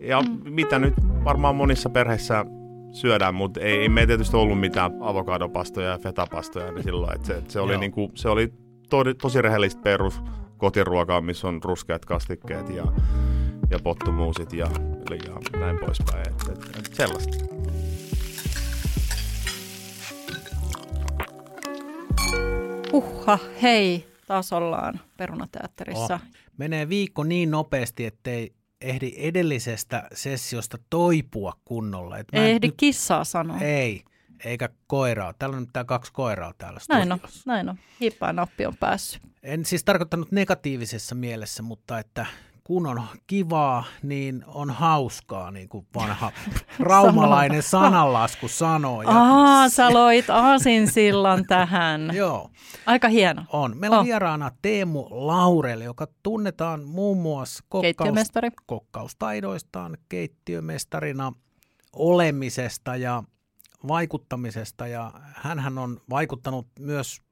Ja mm. mitä nyt varmaan monissa perheissä syödään, mutta ei, ei meillä tietysti ollut mitään avokadopastoja ja fetapastoja niin silloin. Että se, että se, oli, niinku, se oli to, tosi rehellistä perus kotiruokaa, missä on ruskeat kastikkeet ja, ja pottumuusit ja, ja näin poispäin. Et, et, et sellaista. Uhha, hei, taas ollaan Perunateatterissa. Oh. Menee viikko niin nopeasti, ettei ehdi edellisestä sessiosta toipua kunnolla. Et ei ehdi nyt... kissaa sanoa. Ei, eikä koiraa. Täällä on nyt kaksi koiraa täällä Näin on, näin on. Hippaa nappi on päässyt. En siis tarkoittanut negatiivisessa mielessä, mutta että kun on kivaa, niin on hauskaa, niin kuin vanha raumalainen sananlasku sanoo. Ja... Aa, sä loit aasinsillan tähän. Joo. Aika hieno. On. Meillä on oh. vieraana Teemu Laurel, joka tunnetaan muun muassa kokkaus, kokkaustaidoistaan keittiömestarina olemisesta ja vaikuttamisesta. Ja hän on vaikuttanut myös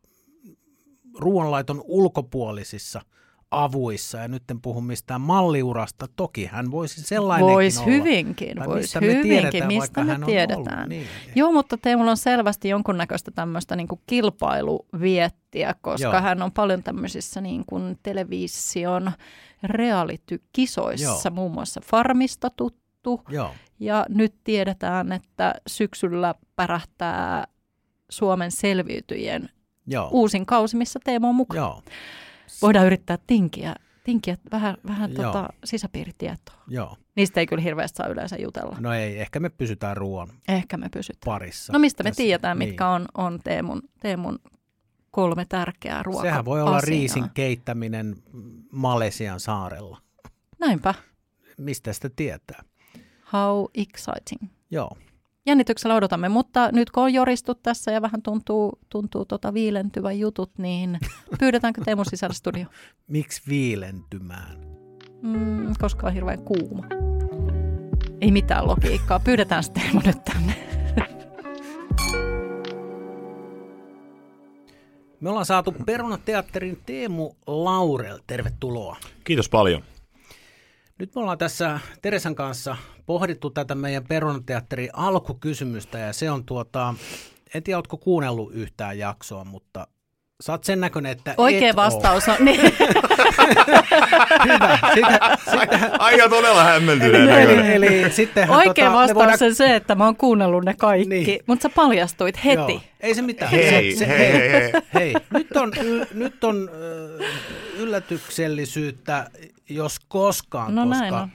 ruoanlaiton ulkopuolisissa – avuissa, ja nyt en puhu mistään malliurasta, toki hän voisi sellainenkin Vois olla. hyvinkin, voisi hyvinkin, mistä me tiedetään. Niin. Joo, mutta Teemulla on selvästi jonkunnäköistä tämmöistä niin kuin kilpailuviettiä, koska Joo. hän on paljon tämmöisissä niin kuin television reality-kisoissa, Joo. muun muassa Farmista tuttu, Joo. ja nyt tiedetään, että syksyllä pärähtää Suomen selviytyjien Joo. uusin kausi, missä Teemu on mukana. Joo voidaan yrittää tinkiä, tinkiä vähän, vähän tota sisäpiiritietoa. Joo. Niistä ei kyllä hirveästi saa yleensä jutella. No ei, ehkä me pysytään ruoan Ehkä me pysytään. parissa. No mistä me tässä, tiedetään, mitkä niin. on, on Teemun, Teemun kolme tärkeää ruokaa. Sehän voi olla riisin keittäminen Malesian saarella. Näinpä. Mistä sitä tietää? How exciting. Joo jännityksellä odotamme, mutta nyt kun on joristu tässä ja vähän tuntuu, tuntuu tota viilentyvän jutut, niin pyydetäänkö Teemu sisällä studio? Miksi viilentymään? Mm, koska on hirveän kuuma. Ei mitään logiikkaa. Pyydetään sitten Teemu nyt tänne. Me ollaan saatu Perunateatterin Teemu Laurel. Tervetuloa. Kiitos paljon. Nyt me ollaan tässä Teresan kanssa pohdittu tätä meidän Perunateatterin alkukysymystä ja se on tuota, en tiedä, oletko kuunnellut yhtään jaksoa, mutta Sä oot sen näköinen, että Oikea et vastaus on. Niin. Hyvä. Sitä, sitä. Aika todella hämmentyneen eli, eli sittenhän, Oikea tota, vastaus voidaan... on se, että mä oon kuunnellut ne kaikki, niin. mutta sä paljastuit heti. Joo. Ei se mitään. Hei, se, se, hei, hei, hei. hei. Nyt on, y, nyt on yllätyksellisyyttä, jos koskaan, no koska näin on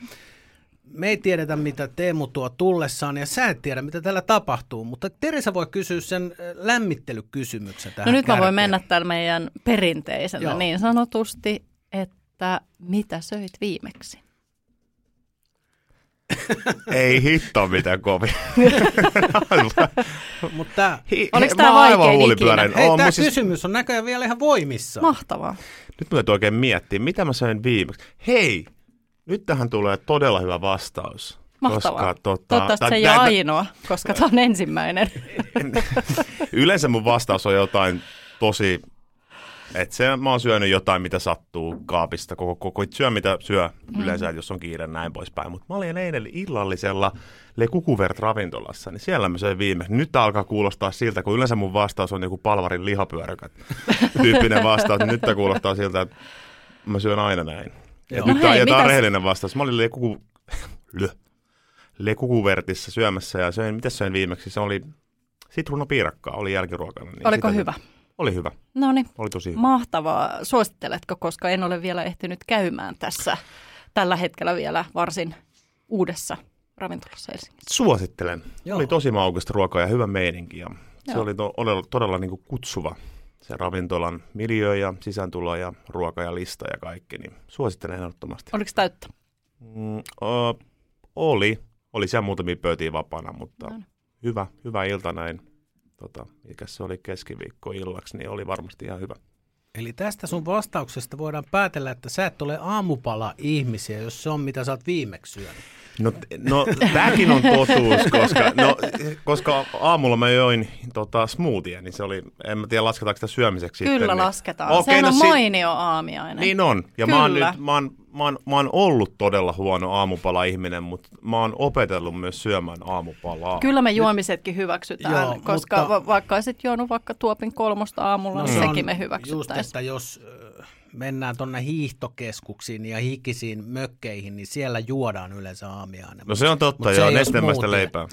me ei tiedetä, mitä Teemu tuo tullessaan, ja sä et tiedä, mitä täällä tapahtuu, mutta Teresa voi kysyä sen lämmittelykysymyksen tähän No nyt kärkeen. mä voin mennä täällä meidän perinteisenä Joo. niin sanotusti, että mitä söit viimeksi? Ei hitto mitään kovin. Mutta Hi- Oliko tämä vaikein ikinä? Hei, on, tämä siis... kysymys on näköjään vielä ihan voimissa. Mahtavaa. Nyt mä oikein miettiä, mitä mä söin viimeksi. Hei, nyt tähän tulee todella hyvä vastaus. Mahtavaa. Koska, tota, Toivottavasti se ei ole ainoa, koska tämä on ensimmäinen. Yleensä mun vastaus on jotain tosi, että se, mä oon syönyt jotain, mitä sattuu kaapista, koko, koko syö, mitä syö mm. yleensä, jos on kiire näin poispäin. Mutta mä olin eilen illallisella Le Kukuvert ravintolassa, niin siellä mä söin viimeksi. Nyt alkaa kuulostaa siltä, kun yleensä mun vastaus on joku palvarin lihapyöräkät tyyppinen vastaus, niin nyt tämä kuulostaa siltä, että mä syön aina näin. Joo. Nyt no hei, tämä on rehellinen vastaus. Mä olin lekuku... lekukuvertissa syömässä ja söin, mitä söin viimeksi? Se oli sitruunapiirakkaa, oli jälkiruokana. Niin Oliko hyvä? Oli hyvä. No niin, oli tosi hyvä. mahtavaa. Suositteletko, koska en ole vielä ehtinyt käymään tässä tällä hetkellä vielä varsin uudessa ravintolassa Helsingissä. Suosittelen. Joo. Oli tosi maukasta ruokaa ja hyvä meininki ja se oli to, todella, todella niin kuin kutsuva se ravintolan miljö ja sisääntulo ja ruoka ja lista ja kaikki, niin suosittelen ehdottomasti. Oliko täyttä? Mm, o, oli. Oli siellä muutamia pöytiä vapaana, mutta no. hyvä, hyvä ilta näin. Tota, mikä se oli keskiviikko illaksi, niin oli varmasti ihan hyvä. Eli tästä sun vastauksesta voidaan päätellä, että sä et ole aamupala ihmisiä, jos se on mitä sä oot viimeksi syönyt. No, no tämäkin on totuus, koska, no, koska aamulla mä join tota, smoothie, niin se oli, en mä tiedä lasketaanko sitä syömiseksi Kyllä sitten, lasketaan, niin. okay, sehän no, on mainio aamiainen. Niin on, ja Kyllä. mä oon, nyt, mä oon mä oon, mä oon ollut todella huono aamupala-ihminen, mutta mä oon opetellut myös syömään aamupalaa. Kyllä me juomisetkin hyväksytään, Joo, koska mutta... va- vaikka olisit juonut vaikka tuopin kolmosta aamulla, no, niin sekin me hyväksyttäisiin. Just, että jos mennään tuonne hiihtokeskuksiin ja hikisiin mökkeihin, niin siellä juodaan yleensä aamiainen. No se on totta, Mut joo, nestemäistä leipää.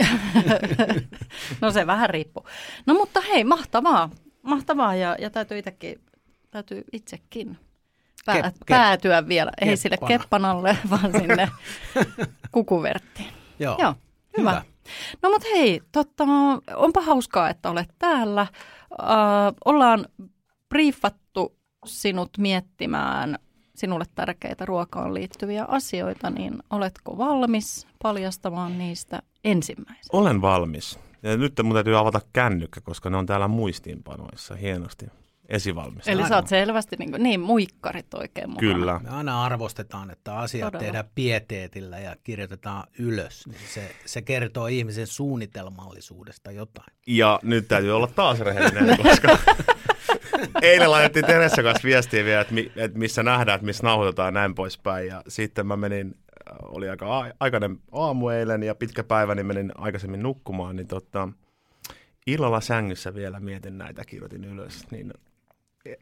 no se vähän riippuu. No mutta hei, mahtavaa, mahtavaa ja, ja täytyy itsekin, täytyy itsekin pää, kep, päätyä vielä, keppana. ei sille keppanalle, vaan sinne kukuverttiin. Joo, joo hyvä. hyvä. No mutta hei, totta, onpa hauskaa, että olet täällä. Uh, ollaan briefattu sinut miettimään sinulle tärkeitä ruokaan liittyviä asioita, niin oletko valmis paljastamaan niistä ensimmäisenä? Olen valmis. Ja nyt mun täytyy avata kännykkä, koska ne on täällä muistiinpanoissa hienosti esivalmista. Eli sä oot selvästi niin, kuin, niin muikkarit oikein mukana. Kyllä. Me aina arvostetaan, että asiat Todella. tehdään pieteetillä ja kirjoitetaan ylös. Niin se, se kertoo ihmisen suunnitelmallisuudesta jotain. Ja nyt täytyy olla taas rehellinen, koska eilen laitettiin Teressa kanssa viestiä vielä, että, mi, että missä nähdään, että missä nauhoitetaan ja näin poispäin. Ja sitten mä menin, äh, oli aika aikainen aamu eilen ja pitkä päivä, niin menin aikaisemmin nukkumaan, niin tota, illalla sängyssä vielä mietin näitä, kirjoitin ylös. Niin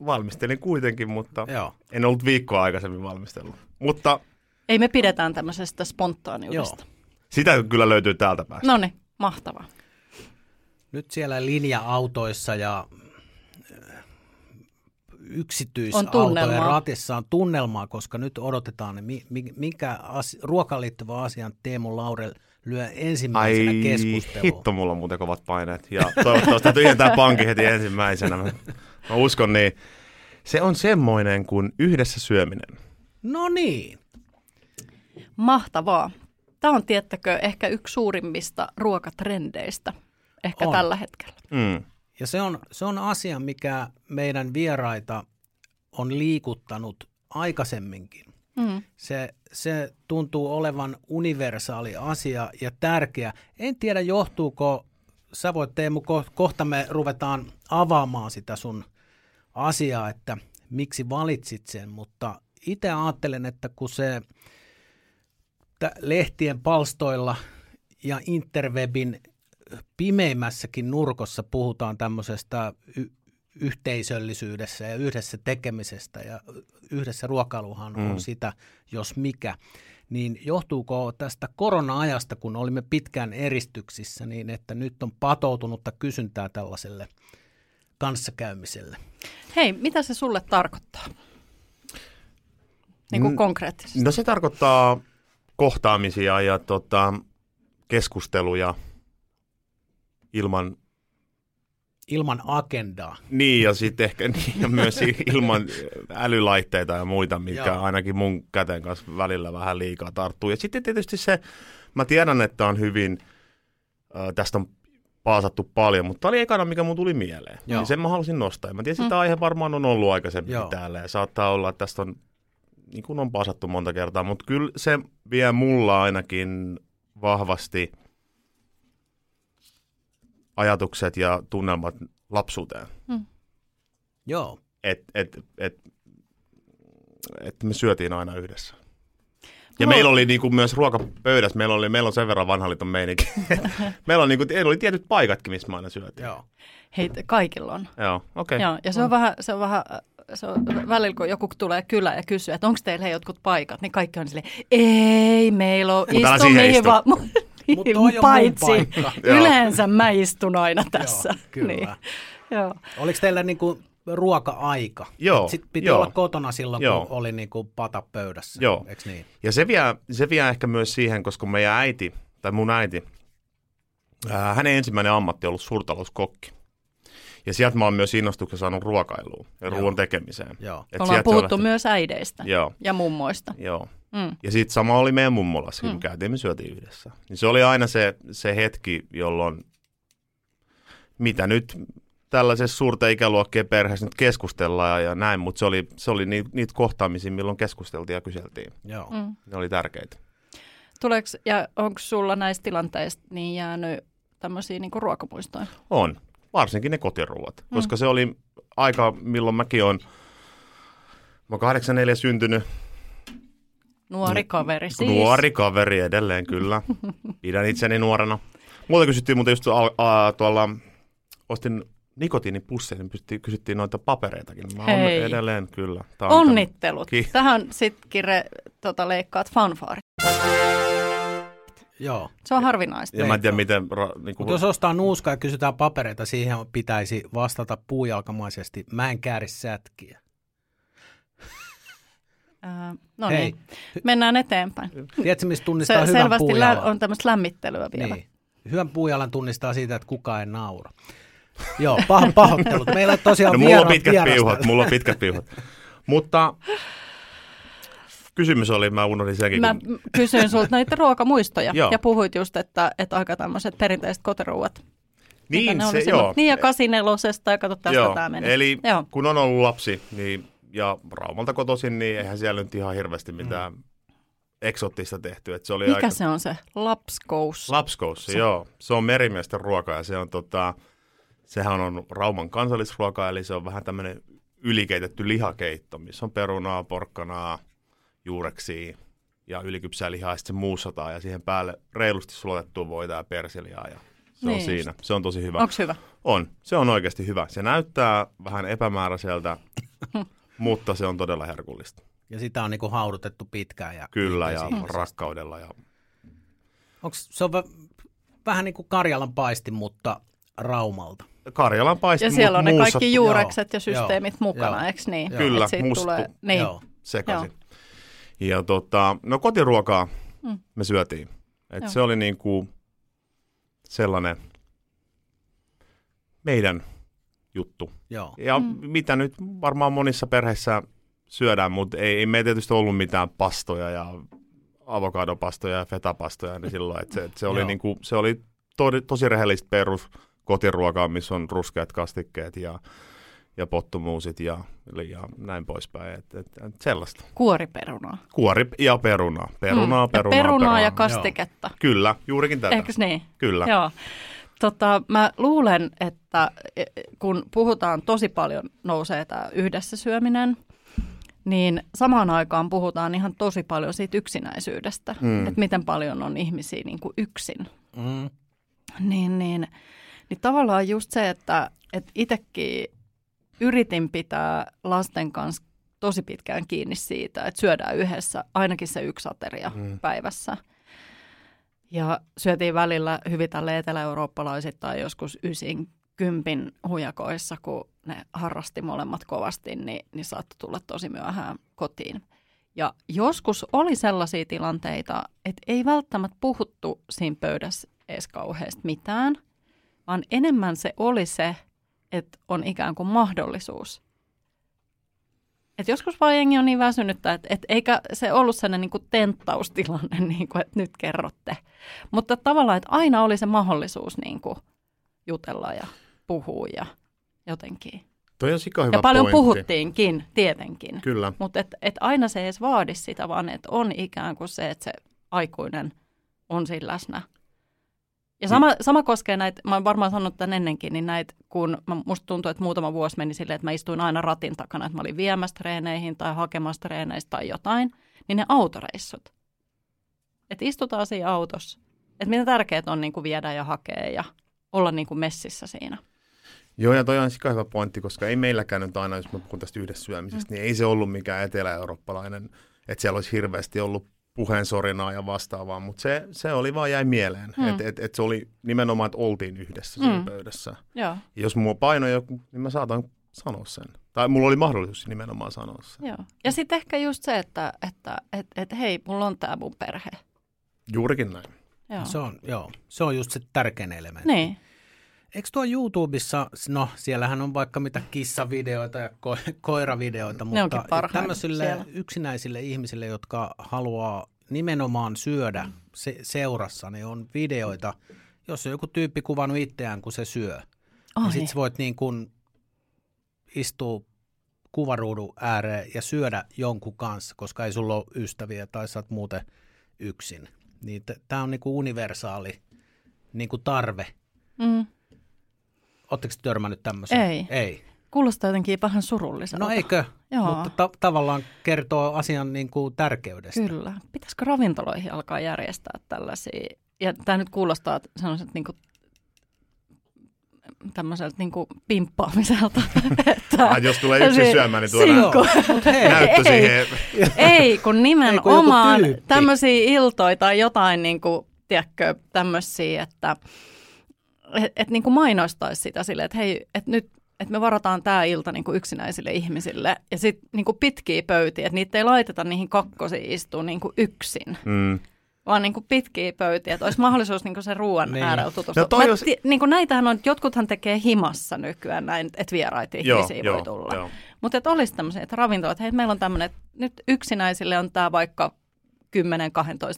valmistelin kuitenkin, mutta Joo. en ollut viikkoa aikaisemmin valmistellut. Mutta, Ei me pidetään tämmöisestä spontaaniudesta. Joo. Sitä kyllä löytyy täältä päästä. No niin, mahtavaa. Nyt siellä linja-autoissa ja äh, yksityisautojen ratissa on tunnelmaa, koska nyt odotetaan, mikä asi, ruokaan liittyvä asian Teemu Laurel lyö ensimmäisenä Ai, keskusteluun. hitto, mulla on muuten kovat paineet. Ja toivottavasti tyhjentää pankki heti ensimmäisenä. Mä uskon niin. Se on semmoinen kuin yhdessä syöminen. No niin. Mahtavaa. Tämä on, tiettäkö, ehkä yksi suurimmista ruokatrendeistä ehkä on. tällä hetkellä. Mm. Ja se on, se on asia, mikä meidän vieraita on liikuttanut aikaisemminkin. Mm. Se, se tuntuu olevan universaali asia ja tärkeä. En tiedä, johtuuko, sä voit Teemu, kohta me ruvetaan avaamaan sitä sun asia, että miksi valitsit sen, mutta itse ajattelen, että kun se lehtien palstoilla ja interwebin pimeimmässäkin nurkossa puhutaan tämmöisestä yhteisöllisyydessä ja yhdessä tekemisestä ja yhdessä ruokailuhan mm. on sitä, jos mikä, niin johtuuko tästä korona-ajasta, kun olimme pitkään eristyksissä, niin että nyt on patoutunutta kysyntää tällaiselle kanssakäymiselle? Hei, mitä se sulle tarkoittaa? Niin kuin konkreettisesti. No se tarkoittaa kohtaamisia ja tota, keskusteluja ilman ilman agendaa. Niin, ja sitten ehkä niin, ja myös ilman älylaitteita ja muita, mitkä Joo. ainakin mun käteen kanssa välillä vähän liikaa tarttuu. Ja sitten tietysti se, mä tiedän, että on hyvin, äh, tästä on paasattu paljon, mutta tämä oli ekana, mikä mun tuli mieleen. Joo. Niin sen mä halusin nostaa. Mä tiesin, että mm. aihe varmaan on ollut aikaisemmin Joo. täällä ja saattaa olla, että tästä on, niin kuin on paasattu monta kertaa, mutta kyllä se vie mulla ainakin vahvasti ajatukset ja tunnelmat lapsuuteen. Mm. Joo. Että et, et, et me syötiin aina yhdessä. Ja no. meillä oli niin kuin myös ruokapöydässä, meillä, oli, meillä on sen verran vanha liiton meininki. meillä, on, niin kuin, oli tietyt paikatkin, missä me aina syötiin. Joo. Hei, kaikilla on. Joo, okei. Okay. Joo, ja se on, vähän, se on vähän, se on välillä kun joku tulee kylä ja kysyy, että onko teillä jotkut paikat, niin kaikki on silleen, ei meillä ole, istu mihin vaan. Mutta paitsi yleensä mä istun aina tässä. Joo, kyllä. Niin. Joo. Oliko teillä niin kuin ruoka-aika. Joo. Sitten piti joo. olla kotona silloin, joo. kun oli niin kuin pata pöydässä. Joo. Eiks niin? Ja se vie, se vie ehkä myös siihen, koska meidän äiti, tai mun äiti, ää, hänen ensimmäinen ammatti on ollut suurtalouskokki. Ja sieltä mä oon myös innostuksen saanut ruokailuun ja ruoan tekemiseen. Joo. Et Ollaan puhuttu myös äideistä Joo. ja mummoista. Joo. Mm. Ja sitten sama oli meidän mummolassa, kun mm. käytiin, me syötiin yhdessä. Niin se oli aina se, se hetki, jolloin mitä nyt tällaisessa suurten ikäluokkien perheessä nyt keskustellaan ja, ja näin, mutta se oli, se oli niitä, niitä kohtaamisia, milloin keskusteltiin ja kyseltiin. Joo. Mm. Ne oli tärkeitä. Tuleeko, ja onko sulla näistä tilanteista niin jäänyt tämmöisiä niin ruokamuistoja? On, varsinkin ne kotiruuat, mm. koska se oli aika, milloin mäkin olen, mä 84 syntynyt, Nuori kaveri siis. Nuori kaveri edelleen, kyllä. Pidän itseni nuorena. Muuta kysyttiin muuten just a, a, tuolla, ostin nikotiinipusseja, niin kysyttiin noita papereitakin. Mä Hei. edelleen, kyllä. Tämä Onnittelut. Ki- Tähän sitten Kire tota, leikkaat fanfaarit. Joo. Se on harvinaista. Ja mä en tiedä, miten... Ra, niin kuin... jos ostaa nuuskaa ja kysytään papereita, siihen pitäisi vastata puujalkamaisesti. Mä en kääri sätkiä. Uh, no Hei. niin, mennään eteenpäin. Tiedätkö, mistä tunnistaa Se, hyvän selvästi puujalan? on tämmöistä lämmittelyä vielä. Niin. Hyvän puujalan tunnistaa siitä, että kukaan ei naura. Joo, pah- pahoittelut. Meillä on tosiaan no, mulla on pitkät piuhat, mulla on pitkät piuhat. Mutta kysymys oli, mä unohdin senkin. Mä kun... kysyin sulta näitä ruokamuistoja ja puhuit just, että, että aika tämmöiset perinteiset kotiruuat. Niin, se, joo. Niin ja kasinelosesta ja kato tästä tämä meni. Eli joo. kun on ollut lapsi niin, ja Raumalta kotoisin, niin eihän siellä nyt ihan hirveästi mitään mm. eksottista tehty. Et se oli Mikä aika... se on se? Lapskous? Lapskous, joo. Se on merimiesten ruoka ja se on tota, sehän on Rauman kansallisruoka, eli se on vähän tämmöinen ylikeitetty lihakeitto, missä on perunaa, porkkanaa, juureksia ja ylikypsää lihaa, ja sitten se muussataan ja siihen päälle reilusti sulatettua voita ja persiliaa ja se niin on siinä. Se on tosi hyvä. Onko hyvä? On. Se on oikeasti hyvä. Se näyttää vähän epämääräiseltä, mutta se on todella herkullista. Ja sitä on niinku haudutettu pitkään. Ja Kyllä, ja rakkaudella. Ja... Onks, se on v- vähän niin kuin Karjalan paisti, mutta Raumalta. Karjalan paisti. Ja siellä on ne muusat... kaikki juurekset joo, ja systeemit joo, mukana, joo, eikö niin? Kyllä, musta tulee, niin. joo. sekaisin. Joo. Ja tota, no kotiruokaa mm. me syötiin. Et se oli niinku sellainen meidän juttu. Joo. Ja mm. mitä nyt varmaan monissa perheissä syödään, mutta ei, ei meillä tietysti ollut mitään pastoja ja avokadopastoja ja fetapastoja, niin silloin, että se, että se, oli, niinku, se oli to, tosi rehellistä perus kotiruokaa, missä on ruskeat kastikkeet ja, ja pottumuusit ja, ja näin poispäin. Et, et, et sellaista. Kuoriperunaa. Kuori ja perunaa. Perunaa, mm. perunaa, ja perunaa, perunaa ja kastiketta. Joo. Kyllä, juurikin tätä. Eikö niin? Kyllä. Joo. Tota, mä luulen, että e, kun puhutaan tosi paljon nousee tämä yhdessä syöminen, niin samaan aikaan puhutaan ihan tosi paljon siitä yksinäisyydestä, mm. että miten paljon on ihmisiä niin kuin yksin. Mm. Niin, niin niin tavallaan just se, että, että itsekin yritin pitää lasten kanssa tosi pitkään kiinni siitä, että syödään yhdessä ainakin se yksi ateria mm. päivässä. Ja syötiin välillä hyvin tälle etelä-eurooppalaisittain joskus ysin kympin hujakoissa, kun ne harrasti molemmat kovasti, niin, niin saattoi tulla tosi myöhään kotiin. Ja joskus oli sellaisia tilanteita, että ei välttämättä puhuttu siinä pöydässä edes kauheasti mitään – vaan enemmän se oli se, että on ikään kuin mahdollisuus. Et joskus vaan jengi on niin väsynyttä, että et eikä se ollut sellainen niin kuin tenttaustilanne, niin kuin, että nyt kerrotte. Mutta tavallaan, että aina oli se mahdollisuus niin kuin jutella ja puhua ja jotenkin. Toi on hyvä Ja paljon pointti. puhuttiinkin, tietenkin. Kyllä. Mutta et, et aina se ei edes vaadi sitä, vaan että on ikään kuin se, että se aikuinen on siinä läsnä ja sama, niin. sama koskee näitä, mä oon varmaan sanonut tämän ennenkin, niin näitä, kun mä, musta tuntuu, että muutama vuosi meni silleen, että mä istuin aina ratin takana, että mä olin viemässä treeneihin tai hakemassa treeneistä tai jotain, niin ne autoreissut. Että istutaan siinä autossa. Että mitä tärkeää on niin kuin viedä ja hakea ja olla niin kuin messissä siinä. Joo, ja toi on sika hyvä pointti, koska ei meilläkään nyt aina, jos mä puhun tästä yhdessä syömisestä, mm. niin ei se ollut mikään etelä-eurooppalainen, että siellä olisi hirveästi ollut puheensorinaa ja vastaavaa, mutta se, se oli vaan jäi mieleen, mm. että et, et se oli nimenomaan, että oltiin yhdessä siinä mm. pöydässä. Joo. Ja jos mua painoi joku, niin mä saatan sanoa sen. Tai mulla oli mahdollisuus nimenomaan sanoa sen. Joo. Ja sitten ehkä just se, että, että et, et, hei, mulla on tämä mun perhe. Juurikin näin. Joo. Se, on, joo, se on just se tärkein elementti. Niin. Eikö tuo YouTubessa, no siellähän on vaikka mitä kissavideoita ja ko- koiravideoita, mutta tämmöisille siellä. yksinäisille ihmisille, jotka haluaa nimenomaan syödä se- seurassa, niin on videoita, jos on joku tyyppi kuvannut itseään, kun se syö. Oh, niin sitten voit niin kuin istua kuvaruudun ääreen ja syödä jonkun kanssa, koska ei sulla ole ystäviä tai sä oot muuten yksin. Niin tämä on niin kuin universaali niin kuin tarve. Mm. Oletteko törmännyt tämmöiseen? Ei. Ei. kuulostaa jotenkin vähän surulliselta. No eikö, Joo. mutta ta- tavallaan kertoo asian niin kuin tärkeydestä. Kyllä. Pitäisikö ravintoloihin alkaa järjestää tällaisia? Ja tämä nyt kuulostaa sellaiset niin kuin tämmöiseltä niin kuin pimppaamiselta. että, ah, jos tulee yksi syömään, niin tuodaan näyttö siihen. Ei, kun nimenomaan tämmöisiä iltoja tai jotain, niin kuin, tiedätkö, tämmöisiä, että et, et niin kuin mainostaisi sitä silleen, että hei, että nyt että me varataan tämä ilta niin kuin yksinäisille ihmisille ja sitten niin pitkiä pöytiä, että niitä ei laiteta niihin kakkosiin istua niin kuin yksin. Mm vaan niin kuin pitkiä pöytiä, että olisi mahdollisuus niin kuin sen ruoan niin. äärellä tutustua. No jos... niin kuin näitähän on, jotkuthan tekee himassa nykyään näin, että vieraita ihmisiä joo, voi tulla. Joo. Mutta että olisi tämmöisiä, että ravintolat, että hei, meillä on tämmöinen, että nyt yksinäisille on tämä vaikka 10-12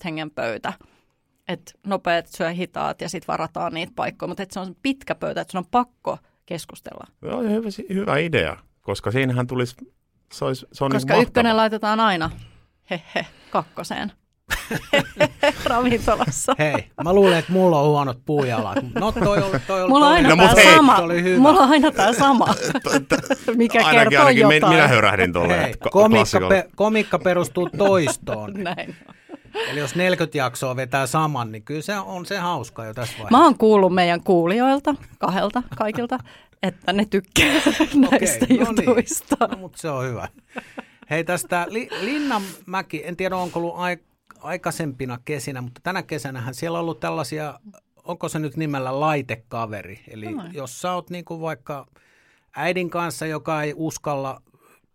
hengen pöytä. Että nopeat syö hitaat ja sitten varataan niitä paikkoja, mutta että se on pitkä pöytä, että sun on pakko keskustella. Joo, hyvä, hyvä idea, koska siinähän tulisi, se, olisi, se on Koska niin ykkönen laitetaan aina, hehe, kakkoseen. ravintolassa. Hei, mä luulen, että mulla on huonot puujalat. No toi oli, toi oli, mulla on aina no, tämä hei, sama. Oli hyvä. Mulla on aina tämä sama, mikä ainakin, kertoo ainakin jotain. Minä hörähdin tuolle. Hei, komikka, pe, komikka perustuu toistoon. Näin. Eli jos 40 jaksoa vetää saman, niin kyllä se on se hauska jo tässä vaiheessa. Mä oon kuullut meidän kuulijoilta, kahdelta kaikilta, että ne tykkää näistä okay, no niin. jutuista. Niin. No, mutta se on hyvä. Hei tästä Li- Linnanmäki, en tiedä onko ollut ai- aikaisempina kesinä, mutta tänä kesänähän siellä on ollut tällaisia, onko se nyt nimellä laitekaveri? Eli no. jos sä oot niin kuin vaikka äidin kanssa, joka ei uskalla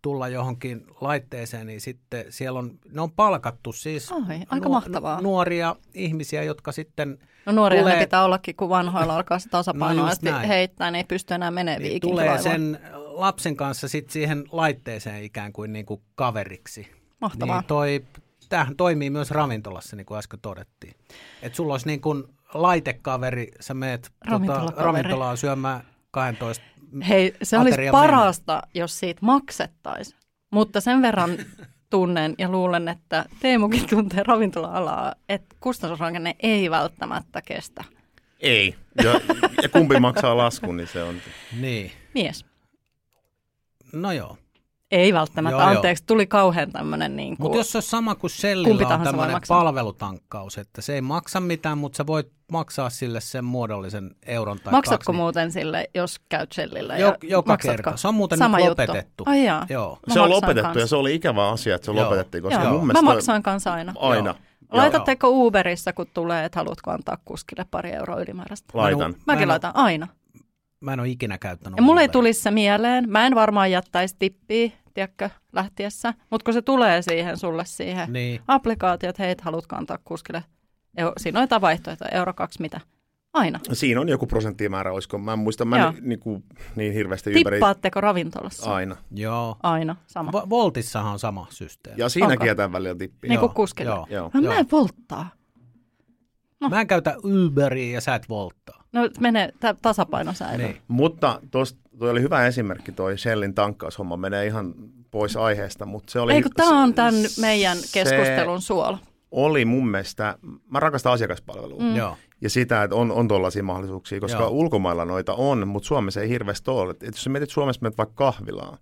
tulla johonkin laitteeseen, niin sitten siellä on, ne on palkattu siis Oi, aika nu- mahtavaa. nuoria ihmisiä, jotka sitten No nuoria tulee... pitää ollakin, kun vanhoilla alkaa se tasapainoa no heittää, niin ei pysty enää menemään niin Tulee sen lapsen kanssa sitten siihen laitteeseen ikään kuin, niin kuin kaveriksi. Mahtavaa. Niin toi tämähän toimii myös ravintolassa, niin kuin äsken todettiin. Että sulla olisi niin kuin laitekaveri, sä meet tota, ravintolaan syömään 12 Hei, se olisi parasta, mennä. jos siitä maksettaisiin. Mutta sen verran tunnen ja luulen, että Teemukin tuntee ravintola-alaa, että kustannusrakenne ei välttämättä kestä. Ei. Ja, ja kumpi maksaa laskun, niin se on. Niin. Mies. No joo. Ei välttämättä, joo, anteeksi, joo. tuli kauhean tämmöinen niin Mutta jos se on sama kuin Shellilla on tämmöinen palvelutankkaus, että se ei maksa mitään, mutta sä voit maksaa sille sen muodollisen euron tai Maksatko kaksi. muuten sille, jos käyt Shellillä? Jo, joka maksatko? kerta. Se on muuten sama nyt lopetettu. Ai jaa. Joo. Se on lopetettu kans. ja se oli ikävä asia, että se joo. lopetettiin. Koska joo. Mun Mä maksoin kanssa aina. Aina. Joo. Laitatteko Uberissa, kun tulee, että haluatko antaa kuskille pari euroa ylimääräistä? Laitan. Mäkin laitan aina. Mä en ole ikinä käyttänyt Ja mulle ei tulisi se mieleen. Mä en varmaan jättäisi tippiä, tiedätkö, lähtiessä. Mutta kun se tulee siihen sulle siihen niin. applikaatio, että hei, haluatko antaa kuskille. Siinä on jotain vaihtoehtoja, euro kaksi mitä. Aina. Siinä on joku prosenttimäärä, olisiko? Mä en muista, mä en, niin, kuin, niin hirveästi ympäri. Tippaatteko ravintolassa? Aina. Joo. Aina, sama. V- Voltissahan on sama systeemi. Ja siinäkin jätän välillä tippiä. Niin kuin kuskille. Joo. Joo. Mä, mä en volttaa. No. Mä en käytä Uberia ja sä et volttaa. No menee tasapaino Niin. Mutta tuosta toi oli hyvä esimerkki, toi Shellin tankkaushomma menee ihan pois aiheesta, mutta se oli... Ei kun tämä on tämän meidän keskustelun suola. Oli mun mielestä, mä rakastan asiakaspalvelua. Mm. Ja sitä, että on, on tuollaisia mahdollisuuksia, koska Joo. ulkomailla noita on, mutta Suomessa ei hirveästi ole. Et jos sä mietit Suomessa menet vaikka kahvilaan,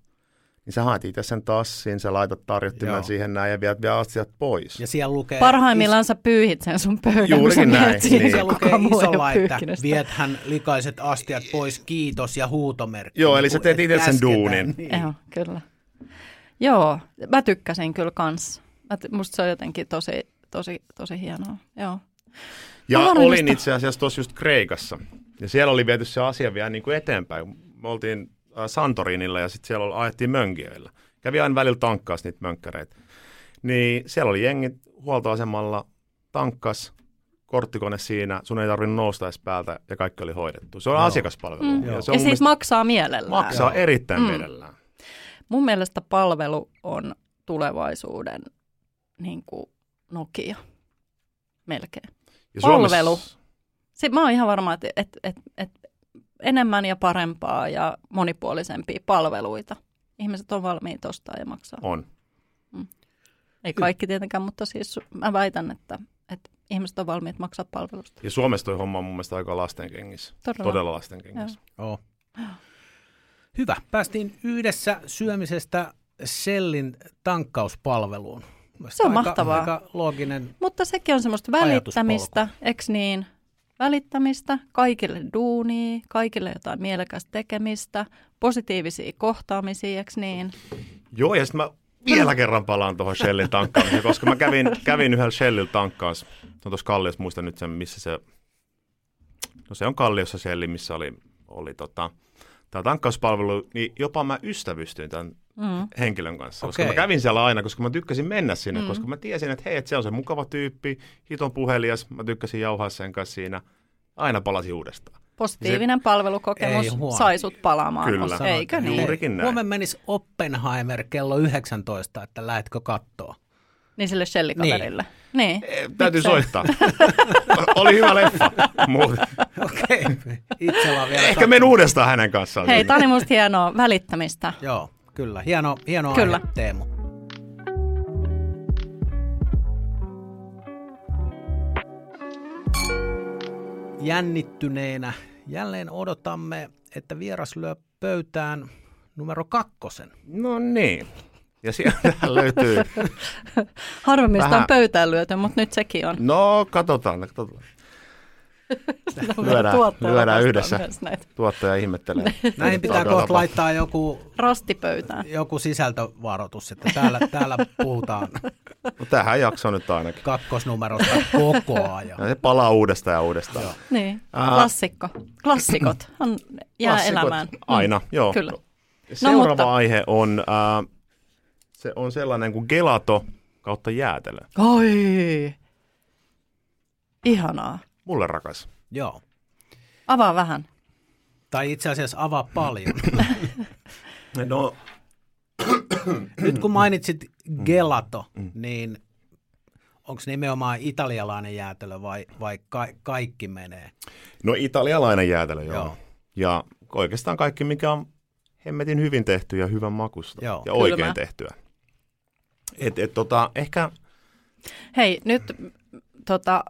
niin sä haet itse sen tassin, sä laitat tarjottimen Joo. siihen näin ja viet vielä astiat pois. Ja siellä lukee... Parhaimmillaan is... sä pyyhit sen sun pöydän, Juurikin näin. Niin. Siellä lukee isolla, että viethän likaiset astiat pois, kiitos ja huutomerkki. Joo, eli sä teet itse sen duunin. Niin. Joo, kyllä. Joo, mä tykkäsin kyllä kans. Musta se on jotenkin tosi, tosi, tosi hienoa. Joo. Ja olin itse asiassa tuossa just Kreikassa. Ja siellä oli viety se asia vielä niin kuin eteenpäin. Me oltiin Santorinilla ja sitten siellä ajettiin mönkijöillä. Kävi aina välillä tankkaas niitä mönkkäreitä. Niin siellä oli jengi huoltoasemalla, tankkas, korttikone siinä, sun ei tarvinnut nousta edes päältä ja kaikki oli hoidettu. Se on no. asiakaspalvelu. Mm. Ja, se on ja siis maksaa mielellään. Maksaa Joo. erittäin mm. mielellään. Mun mielestä palvelu on tulevaisuuden niin kuin Nokia. Melkein. Ja Palvelu. Suomessa... Se, mä oon ihan varma, että et, et, et enemmän ja parempaa ja monipuolisempia palveluita. Ihmiset on valmiit ostaa ja maksaa. On. Mm. Ei kaikki tietenkään, mutta siis mä väitän, että, että ihmiset on valmiit maksaa palvelusta. Ja Suomessa toi homma on mun mielestä aika lastenkengissä. Todella, Todella lastenkengissä. Joo. Oh. Hyvä. Päästiin yhdessä syömisestä Shellin tankkauspalveluun. Se on aika, mahtavaa. Aika looginen Mutta sekin on semmoista välittämistä, eikö niin? Välittämistä, kaikille duunia, kaikille jotain mielekästä tekemistä, positiivisia kohtaamisia, eikö niin? Joo, ja sitten mä vielä kerran palaan tuohon Shellin tankkaamiseen, koska mä kävin, kävin yhdellä Shellillä tankkaassa. Se on tuossa Kalliossa, muista nyt sen, missä se... No se on Kalliossa Shelli, missä oli, oli tota, tämä tankkauspalvelu, niin jopa mä ystävystyin tämän mm. henkilön kanssa. Koska okay. mä kävin siellä aina, koska mä tykkäsin mennä sinne, mm. koska mä tiesin, että hei, että se on se mukava tyyppi, hiton puhelias, mä tykkäsin jauhaa sen kanssa siinä. Aina palasi uudestaan. Positiivinen se, palvelukokemus sai sut palaamaan. Kyllä, eikö niin? Juurikin näin. Huomenna menisi Oppenheimer kello 19, että lähetkö kattoa? Niin sille shellikaverille. Niin. niin. E, täytyy Itse. soittaa. Oli hyvä leffa. Okei, okay. itse vielä Ehkä menen uudestaan hänen kanssaan. Hei, tämä oli musta hienoa välittämistä. Joo, kyllä. Hieno, hieno kyllä. aihe, Teemu. Jännittyneenä jälleen odotamme, että vieras lyö pöytään numero kakkosen. No niin. Ja sieltä löytyy... Harvemmista vähän... on pöytään lyöty, mutta nyt sekin on. No, katsotaan, katsotaan. Lyödään, lyödään yhdessä. Tuottaja ihmettelee. Näin pitää kohta laittaa joku... Rastipöytään. Joku sisältövaroitus, että täällä, täällä puhutaan... No tähän jakso nyt ainakin. Kakkosnumerosta koko ajan. Ja se palaa uudestaan ja uudestaan. Joo. Niin, klassikko. Klassikot on, jää Klassikot elämään. Aina, mm. joo. Kyllä. Seuraava no, mutta... aihe on, äh, se on sellainen kuin gelato kautta jäätelö. Oi, ihanaa. Mulle rakas. Joo. Avaa vähän. Tai itse asiassa avaa paljon. no. Nyt kun mainitsit gelato, mm. niin onko nimenomaan italialainen jäätelö vai, vai ka- kaikki menee? No italialainen jäätelö, joo. joo. Ja oikeastaan kaikki, mikä on hemmetin hyvin tehty ja hyvän makusta joo. ja oikein Kylmä. tehtyä. Et, et, tota, ehkä... Hei, nyt tota,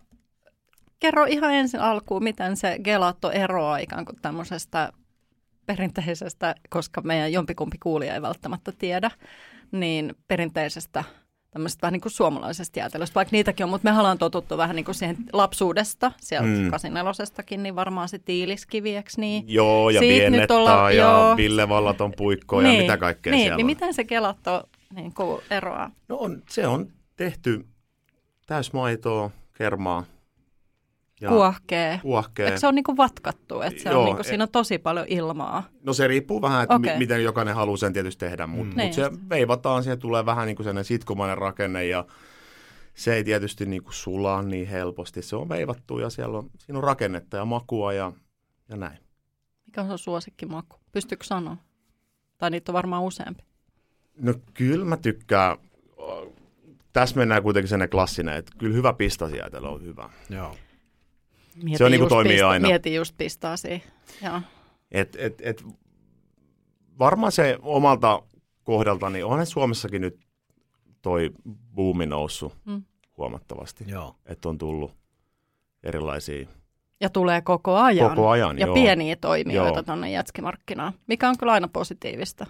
kerro ihan ensin alkuun, miten se gelato eroaa ikään kuin tämmöisestä perinteisestä, koska meidän jompikumpi kuulija ei välttämättä tiedä, niin perinteisestä tämmöisestä vähän niin kuin suomalaisesta jäätelöstä, vaikka niitäkin on, mutta me ollaan totuttu vähän niin kuin siihen lapsuudesta, sieltä mm. 84 niin varmaan se tiiliskiviäksi. Niin joo, ja pienettä olla, ja joo. Ville Vallaton puikko niin, ja mitä kaikkea niin, siellä niin on. miten se gelatto niin kuin eroaa? No on, se on tehty täysmaitoa, kermaa, ja kuohkee. kuohkee. Eikö se on niinku vatkattu, että se Joo, on niinku, siinä on tosi paljon ilmaa? No se riippuu vähän, että okay. m- miten jokainen haluaa sen tietysti tehdä, mutta mm. mut se veivataan, siihen tulee vähän niin kuin sellainen sitkumainen rakenne ja se ei tietysti niinku sulaa niin helposti. Se on veivattu ja siellä on, siinä on rakennetta ja makua ja, ja näin. Mikä on sun suosikkimaku? Pystyykö sanoa? Tai niitä on varmaan useampi. No kyllä mä tykkään. Tässä mennään kuitenkin sen klassinen, että kyllä hyvä pistasiätelö on hyvä. Joo. Mietin se on niin kuin toimii pista, aina. Mietin just pistaasi. Et, et, et, varmaan se omalta kohdalta, niin onhan Suomessakin nyt toi buumi noussut mm. huomattavasti. Joo. Että on tullut erilaisia ja tulee koko ajan. Koko ajan, Ja joo. pieniä toimijoita tuonne jätskimarkkinaan, mikä on kyllä aina positiivista.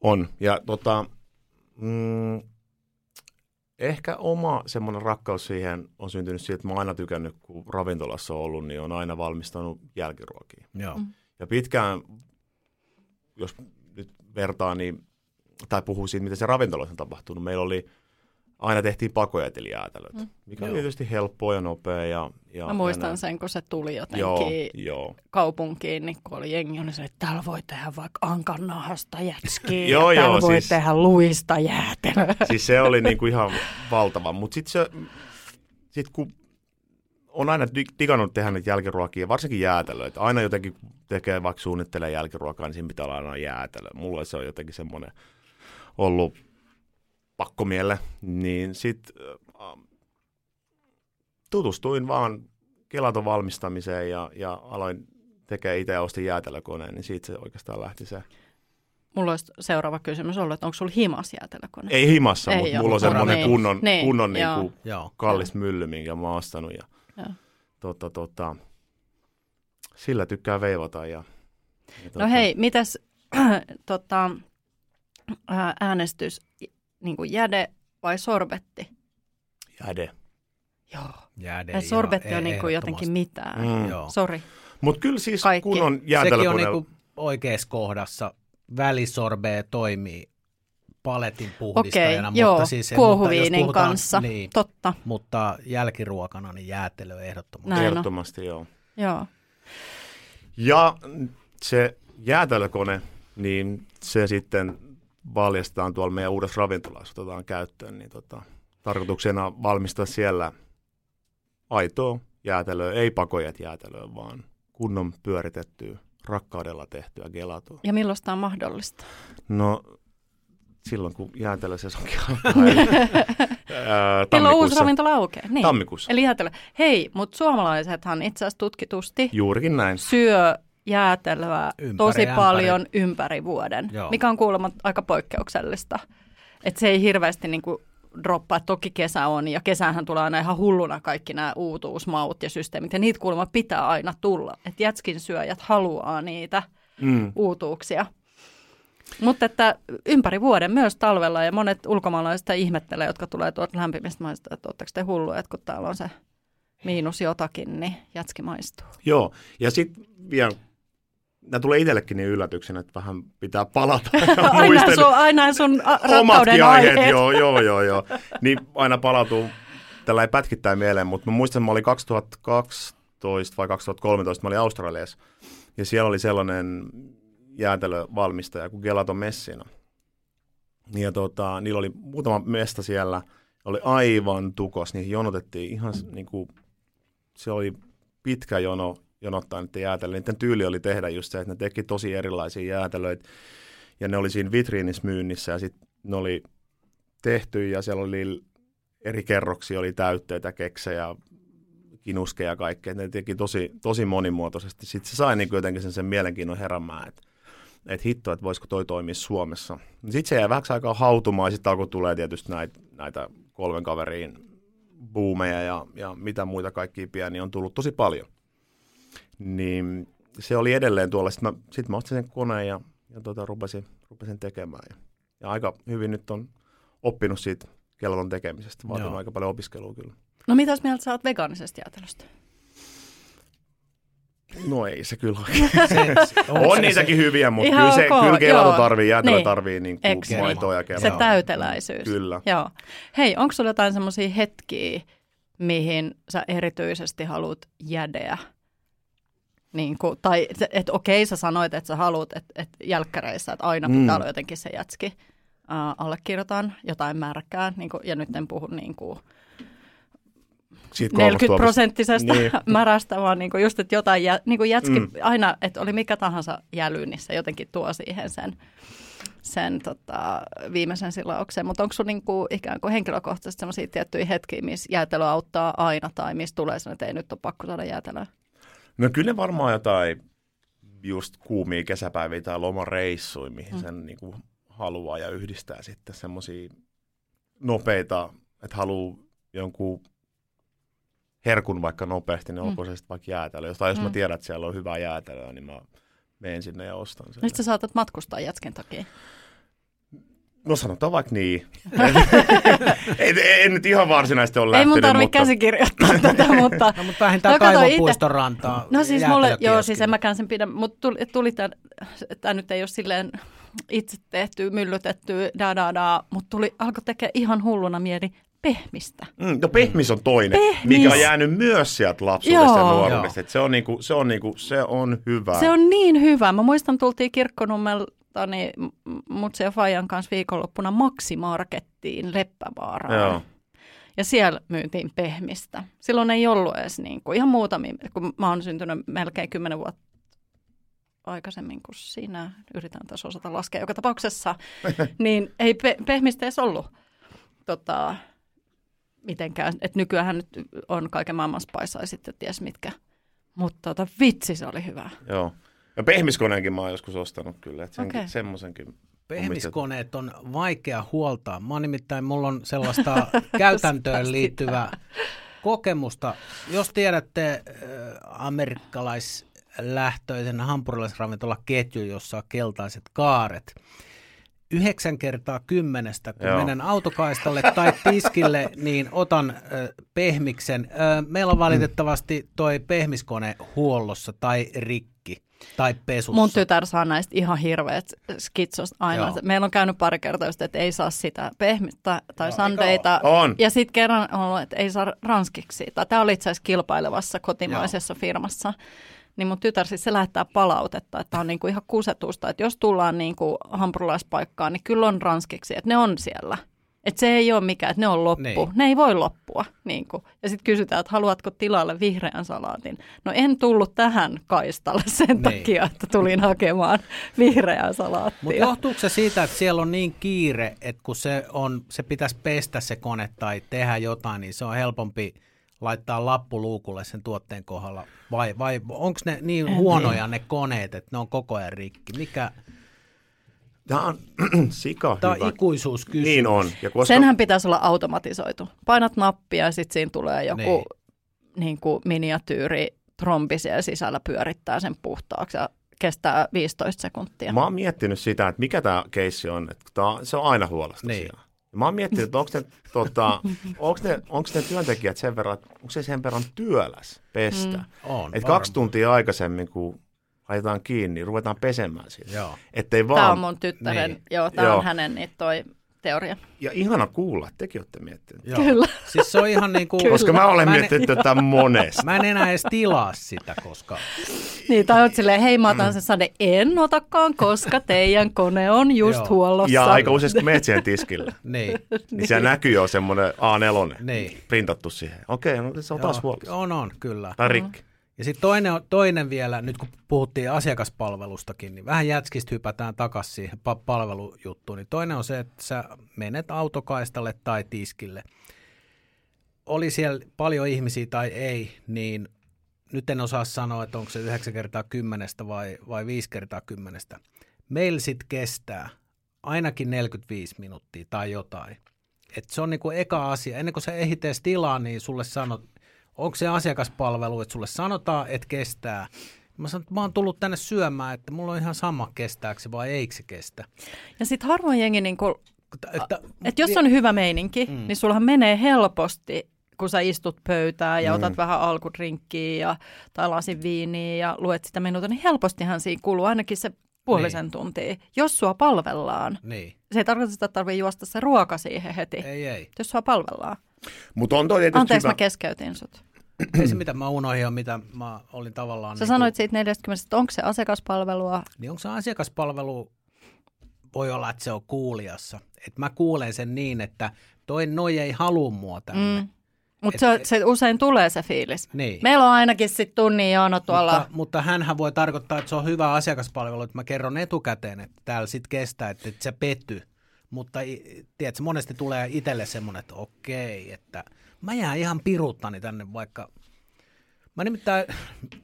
On. Ja tota, mm, ehkä oma semmoinen rakkaus siihen on syntynyt siitä, että mä oon aina tykännyt, kun ravintolassa on ollut, niin on aina valmistanut jälkiruokia. Joo. Mm. Ja pitkään, jos nyt vertaa, niin, tai puhuu siitä, mitä se ravintolassa on tapahtunut. Meillä oli aina tehtiin pakojätelijäätelöt, mm. mikä on tietysti helppoa ja nopea. Ja, ja, Mä muistan ja sen, kun se tuli jotenkin joo, joo. kaupunkiin, niin kun oli jengi, niin se, että täällä voi tehdä vaikka ankannahasta jätskiä, joo, ja täällä joo, voi siis, tehdä luista jäätelöä. Siis se oli niinku ihan valtava, mutta sitten se, sit kun on aina digannut tehdä niitä jälkiruokia, varsinkin jäätelöitä. Aina jotenkin tekee, vaikka suunnittelee jälkiruokaa, niin siinä pitää olla aina jäätelö. Mulla se on jotenkin semmoinen ollut pakkomielle, niin sitten äh, tutustuin vaan kelaton valmistamiseen ja, ja aloin tekemään itse ja ostin jäätelökoneen, niin siitä se oikeastaan lähti se. Mulla olisi seuraava kysymys ollut, että onko sulla himas jäätelökone? Ei himassa, mutta mulla on semmoinen niin. kunnon, niin. kunnon niin kuin kallis mylly, minkä mä oon ostanut. Ja, ja. Tota, tota, sillä tykkää veivata. Ja, ja no tota... hei, mitäs tota, äänestys niin kuin jäde vai sorbetti? Jäde. Joo. Jäde, ja sorbetti on niin kuin jotenkin mitään. Mm. Sori. Mutta kyllä siis Kaikki. kun on Sekin on niin kuin oikeassa kohdassa. Välisorbee toimii paletin puhdistajana. Okei, mutta joo, siis, kuohuviinin puhutaan, kanssa, niin, totta. Mutta jälkiruokana niin jäätelö ehdottomasti. Näin ehdottomasti, joo. joo. Ja se jäätelökone, niin se sitten valjastetaan tuolla meidän uudessa ravintolassa, otetaan käyttöön, niin tota, tarkoituksena valmistaa siellä aitoa jäätelöä, ei pakojet jäätelöä, vaan kunnon pyöritettyä, rakkaudella tehtyä gelatoa. Ja milloin tämä on mahdollista? No silloin, kun jäätelösesonkin alkaa. Milloin uusi ravintola aukeaa? Niin. Tammikuussa. Eli jäätelö. Hei, mutta suomalaisethan itse asiassa tutkitusti Juurikin näin. syö jäätelöä ympäri tosi ämpäri. paljon ympäri vuoden, Joo. mikä on kuulemma aika poikkeuksellista. Että se ei hirveästi niinku droppaa, toki kesä on, ja kesähän tulee aina ihan hulluna kaikki nämä uutuusmaut ja systeemit, ja niitä kuulemma pitää aina tulla. Että jätskin syöjät haluaa niitä mm. uutuuksia. Mutta että ympäri vuoden myös talvella ja monet ulkomaalaiset ihmettelee, jotka tulee tuolta lämpimistä maista, että oletteko te hulluja, että kun täällä on se miinus jotakin, niin jatski maistuu. Joo, ja sitten vielä Nämä tulee itsellekin niin yllätyksenä, että vähän pitää palata. aina, sun, aina sun rakkauden aiheet. aiheet. Joo, joo, joo, joo. Niin aina palautuu tällä ei pätkittäin mieleen, mutta mä muistan, että mä olin 2012 vai 2013, mä olin Australiassa. Ja siellä oli sellainen jäätelövalmistaja kuin Gelato Messina. Ja tota, niillä oli muutama mesta siellä, oli aivan tukos, niihin jonotettiin ihan niin kuin, se oli pitkä jono jonottaa niiden jäätelöitä. Niiden tyyli oli tehdä just se, että ne teki tosi erilaisia jäätelöitä, ja ne oli siinä vitriinissä myynnissä, ja sitten ne oli tehty, ja siellä oli eri kerroksia, oli täytteitä, keksejä, kinuskeja ja kaikkea. Ne teki tosi, tosi monimuotoisesti. Sitten se sai niin jotenkin sen, sen mielenkiinnon heräämään, että että hitto, että voisiko toi toimia Suomessa. Sitten se jäi vähän aikaa hautumaan, sitten alkoi tulee tietysti näitä, näitä kolmen kaveriin buumeja ja, ja mitä muita kaikkia pieniä on tullut tosi paljon. Niin se oli edelleen tuolla. Sitten mä, sit mä ostin sen koneen ja, ja tota, rupesin, rupesin tekemään. Ja, ja aika hyvin nyt on oppinut siitä kellon tekemisestä. Vaatinut aika paljon opiskelua kyllä. No mitäs mieltä sä oot vegaanisesta jäätelöstä? No ei se kyllä se, on, on niitäkin se, hyviä, mutta kyllä, se, okay, kyllä kelato tarvii, jäätelö niin. tarvii niin kuin maitoa ja kelaa. Se täyteläisyys. Kyllä. Joo. Hei, onko sulla jotain semmoisia hetkiä, mihin sä erityisesti haluat jädeä? Niin kuin, tai että okei, sä sanoit, että sä haluat, että, että jälkkäreissä, että aina pitää mm. olla jotenkin se jätski. Uh, allekirjoitan jotain märkää, niin kuin, ja nyt en puhu niin kuin, 40 prosenttisesta niin. märästä, vaan niin kuin just, että jotain jä, niin kuin jätski mm. aina, että oli mikä tahansa jäly, niin se jotenkin tuo siihen sen, sen tota, viimeisen silauksen. Mutta onko sinulla niin kuin, ikään kuin henkilökohtaisesti sellaisia tiettyjä hetkiä, missä jäätelö auttaa aina tai missä tulee sellainen, että ei nyt ole pakko saada jäätelöä? No kyllä ne varmaan jotain just kuumia kesäpäiviä tai lomareissuja, mihin mm. sen niin kuin haluaa ja yhdistää sitten semmoisia nopeita, että haluaa jonkun herkun vaikka nopeasti, niin mm. olkoon se sitten vaikka jäätelö. Tai jos mm. mä tiedän, että siellä on hyvää jäätelöä, niin mä menen sinne ja ostan sen. Nyt sä saatat matkustaa jätken takia. No sanotaan vaikka niin. ei, ei, nyt ihan varsinaisesti ole lähtenyt. Ei mun tarvitse mutta... käsikirjoittaa tätä, mutta... No, mutta vähintään no, kaivopuiston rantaa. No siis mulle, joo, siis en mäkään sen pidä, mutta tuli, tuli tämä nyt ei ole silleen itse tehty, myllytetty, da da da, mutta tuli, alkoi tekemään ihan hulluna mieli pehmistä. Mm, no pehmis on toinen, Pehmis. mikä on jäänyt myös sieltä lapsuudesta Joo. ja nuoruudesta. Se on, niinku, se, on niinku, se on hyvä. Se on niin hyvä. Mä muistan, tultiin kirkkonummelta niin mutsi ja Fajan kanssa viikonloppuna Maksimarkettiin Leppävaaraan. Joo. Ja siellä myytiin pehmistä. Silloin ei ollut edes niin kuin, ihan muutamia, kun mä oon syntynyt melkein kymmenen vuotta aikaisemmin kuin sinä, yritän tässä osata laskea joka tapauksessa, niin ei pe- pehmistä edes ollut tota, mitenkään. Että nykyään nyt on kaiken maailman spaisaa sitten ties mitkä. Mutta tota, vitsi se oli hyvä. Joo. Ja pehmiskoneenkin mä oon joskus ostanut kyllä. Että senkin, okay. semmoisenkin Pehmiskoneet on vaikea huoltaa. Mä oon nimittäin, mulla on sellaista käytäntöön liittyvää kokemusta. Jos tiedätte äh, amerikkalais lähtöisen hampurilaisravintolaketju, jossa on keltaiset kaaret yhdeksän kertaa kymmenestä, kun Joo. menen autokaistalle tai tiskille, niin otan ö, pehmiksen. Ö, meillä on valitettavasti toi pehmiskone huollossa tai rikki tai pesussa. Mun tytär saa näistä ihan hirveät skitsosta aina. Joo. Meillä on käynyt pari kertaa just, että ei saa sitä pehmistä tai Joo, sandeita. On. Ja sitten kerran on ollut, että ei saa ranskiksi. Tämä oli itse asiassa kilpailevassa kotimaisessa Joo. firmassa niin mun tytär siis se lähettää palautetta, että on niinku ihan kusetusta, että jos tullaan niinku hampurilaispaikkaan, niin kyllä on ranskiksi, että ne on siellä. Että se ei ole mikään, että ne on loppu. Niin. Ne ei voi loppua. Niin kuin. Ja sitten kysytään, että haluatko tilalle vihreän salaatin. No en tullut tähän kaistalle sen niin. takia, että tulin hakemaan vihreää salaattia. Mutta johtuuko se siitä, että siellä on niin kiire, että kun se, on, se pitäisi pestä se kone tai tehdä jotain, niin se on helpompi – laittaa lappu luukulle sen tuotteen kohdalla? Vai, vai onko ne niin en huonoja ne koneet, että ne on koko ajan rikki? Mikä... Tämä on sika Tämä on ikuisuuskysymys. Niin on. Ja koska... Senhän pitäisi olla automatisoitu. Painat nappia ja sitten siinä tulee joku niin. Niin kuin miniatyyri trombi siellä sisällä pyörittää sen puhtaaksi ja kestää 15 sekuntia. Mä oon miettinyt sitä, että mikä tämä keissi on. Että tämä, se on aina huolesta niin. siellä. Mä oon miettinyt, että onko ne, tota, onko ne, onko ne työntekijät sen verran, onko se sen verran työläs pestä. Mm. On, että kaksi tuntia aikaisemmin, kun laitetaan kiinni, ruvetaan pesemään sitä. Joo. Ettei vaan... Tämä on mun tyttären, niin. joo, tämä on hänen niin toi teoria. Ja ihana kuulla, että tekin olette miettineet. Joo. Kyllä. Siis se on ihan niin kuin... Koska mä olen mä miettinyt tätä monesti. Mä en enää edes tilaa sitä, koska... niin, tai oot silleen, hei mä otan sen sade, en otakaan, koska teidän kone on just huollossa. Ja aika usein, kun menet siihen tiskille, niin. niin siellä näkyy jo semmoinen A4 niin. printattu siihen. Okei, okay, no se on taas huollossa. On, on, kyllä. Tai rikki. Ja sitten toinen, toinen vielä, nyt kun puhuttiin asiakaspalvelustakin, niin vähän jätskistä hypätään takaisin siihen palvelujuttuun. Niin toinen on se, että sä menet autokaistalle tai tiskille. Oli siellä paljon ihmisiä tai ei, niin nyt en osaa sanoa, että onko se 9 kertaa 10 vai, vai 5 kertaa 10. Meillä sitten kestää ainakin 45 minuuttia tai jotain. Et se on niinku eka asia. Ennen kuin sä ehdit tilaa, niin sulle sanot, onko se asiakaspalvelu, että sulle sanotaan, että kestää. Mä sanon, että mä oon tullut tänne syömään, että mulla on ihan sama kestääkö se vai eikö se kestä. Ja sitten harvoin jengi, niin kun, että, että, että jos on hyvä meininki, mm. niin sullahan menee helposti kun sä istut pöytään ja mm. otat vähän alkudrinkkiä ja, tai lasin viiniä ja luet sitä minuutia, niin helpostihan siinä kuluu ainakin se puolisen niin. tuntia, jos sua palvellaan. Niin. Se ei tarkoita, että tarvitsee juosta se ruoka siihen heti, ei, ei. jos sua palvellaan. Mutta on toi Anteeksi, hyvä. mä keskeytin sut. Ei se mitä mä unohdin ja mitä mä olin tavallaan... Sä niin sanoit siitä 40, että onko se asiakaspalvelua? Niin onko se asiakaspalvelu, voi olla, että se on kuulijassa. Että mä kuulen sen niin, että toi noi ei halua mua tänne. Mm. Mutta se, se usein tulee se fiilis. Niin. Meillä on ainakin sitten tunnin jono tuolla. Mutta, mutta hänhän voi tarkoittaa, että se on hyvä asiakaspalvelu, että mä kerron etukäteen, että täällä sitten kestää, että, että se petty. Mutta tiedätkö, monesti tulee itselle semmoinen, että okei, että – mä jään ihan piruttani tänne vaikka... Mä nimittäin...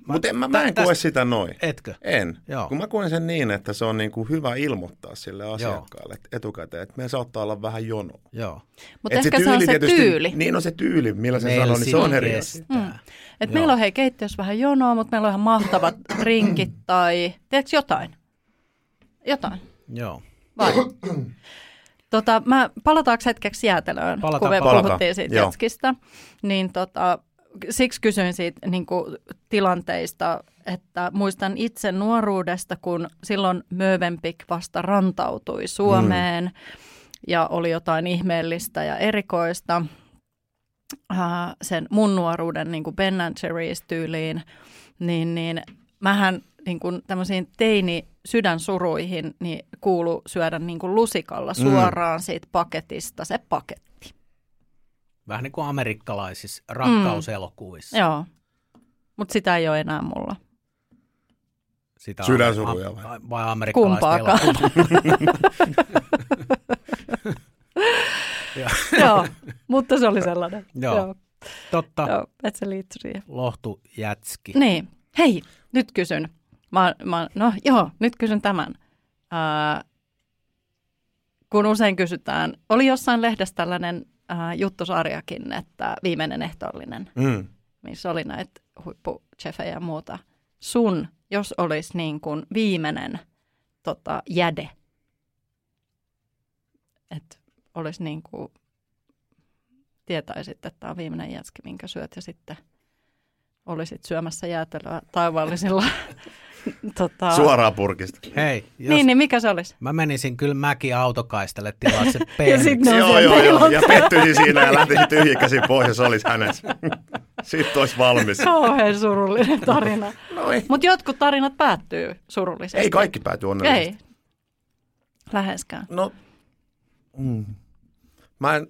Mutta mä, mä en tästä... koe sitä noin. Etkö? En. Joo. Kun mä koen sen niin, että se on niin kuin hyvä ilmoittaa sille asiakkaalle Joo. etukäteen, että me saattaa olla vähän jono. Joo. Mutta ehkä se on se tietysti, tyyli. Niin on se tyyli, millä se sanoo, niin se on eri asia. Mm. Et meillä on hei keittiössä vähän jonoa, mutta meillä on ihan mahtavat rinkit tai tiedätkö jotain? Jotain. Joo. Vai? Tota, mä, palataanko hetkeksi jäätelöön, Palata, kun me palata. puhuttiin siitä Joo. jetskistä, niin tota, siksi kysyin siitä niin kuin, tilanteista, että muistan itse nuoruudesta, kun silloin Mövenpick vasta rantautui Suomeen mm. ja oli jotain ihmeellistä ja erikoista äh, sen mun nuoruuden niin kuin Ben Jerry's-tyyliin, niin, niin mähän niin kuin tämmöisiin teini sydänsuruihin niin kuulu syödä niin kuin lusikalla mm. suoraan mm. siitä paketista se paketti. Vähän niin kuin amerikkalaisissa rakkauselokuvissa. Mm. Joo, mutta sitä ei ole enää mulla. Sitä Sydänsuruja vai? Vai amerikkalaista Joo, mutta se oli sellainen. Joo, Joo. totta. Joo, että se liittyy siihen. Lohtu jätski. Niin. Hei, nyt kysyn. Mä, mä, no joo, nyt kysyn tämän. Ää, kun usein kysytään, oli jossain lehdessä tällainen ää, juttusarjakin, että viimeinen ehtoollinen, mm. missä oli näitä huippuchefejä ja muuta. Sun jos olisi niin kuin viimeinen tota, jäde. Että olisi niin kuin, tietäisit, että tämä on viimeinen jätski, minkä syöt ja sitten olisit syömässä jäätelöä taivaallisilla tota... Suoraan purkista. Hei, jos niin, niin mikä se olisi? Mä menisin kyllä mäki autokaistalle tilaa se ja sitten joo, joo, joo, ja pettyisin siinä ja lähtisin tyhjikäsin pois, jos olisi hänessä. Sitten olisi valmis. Kauhean surullinen tarina. Mutta jotkut tarinat päättyy surullisesti. Ei kaikki pääty onnellisesti. Ei. Läheskään. No, mm. mä en,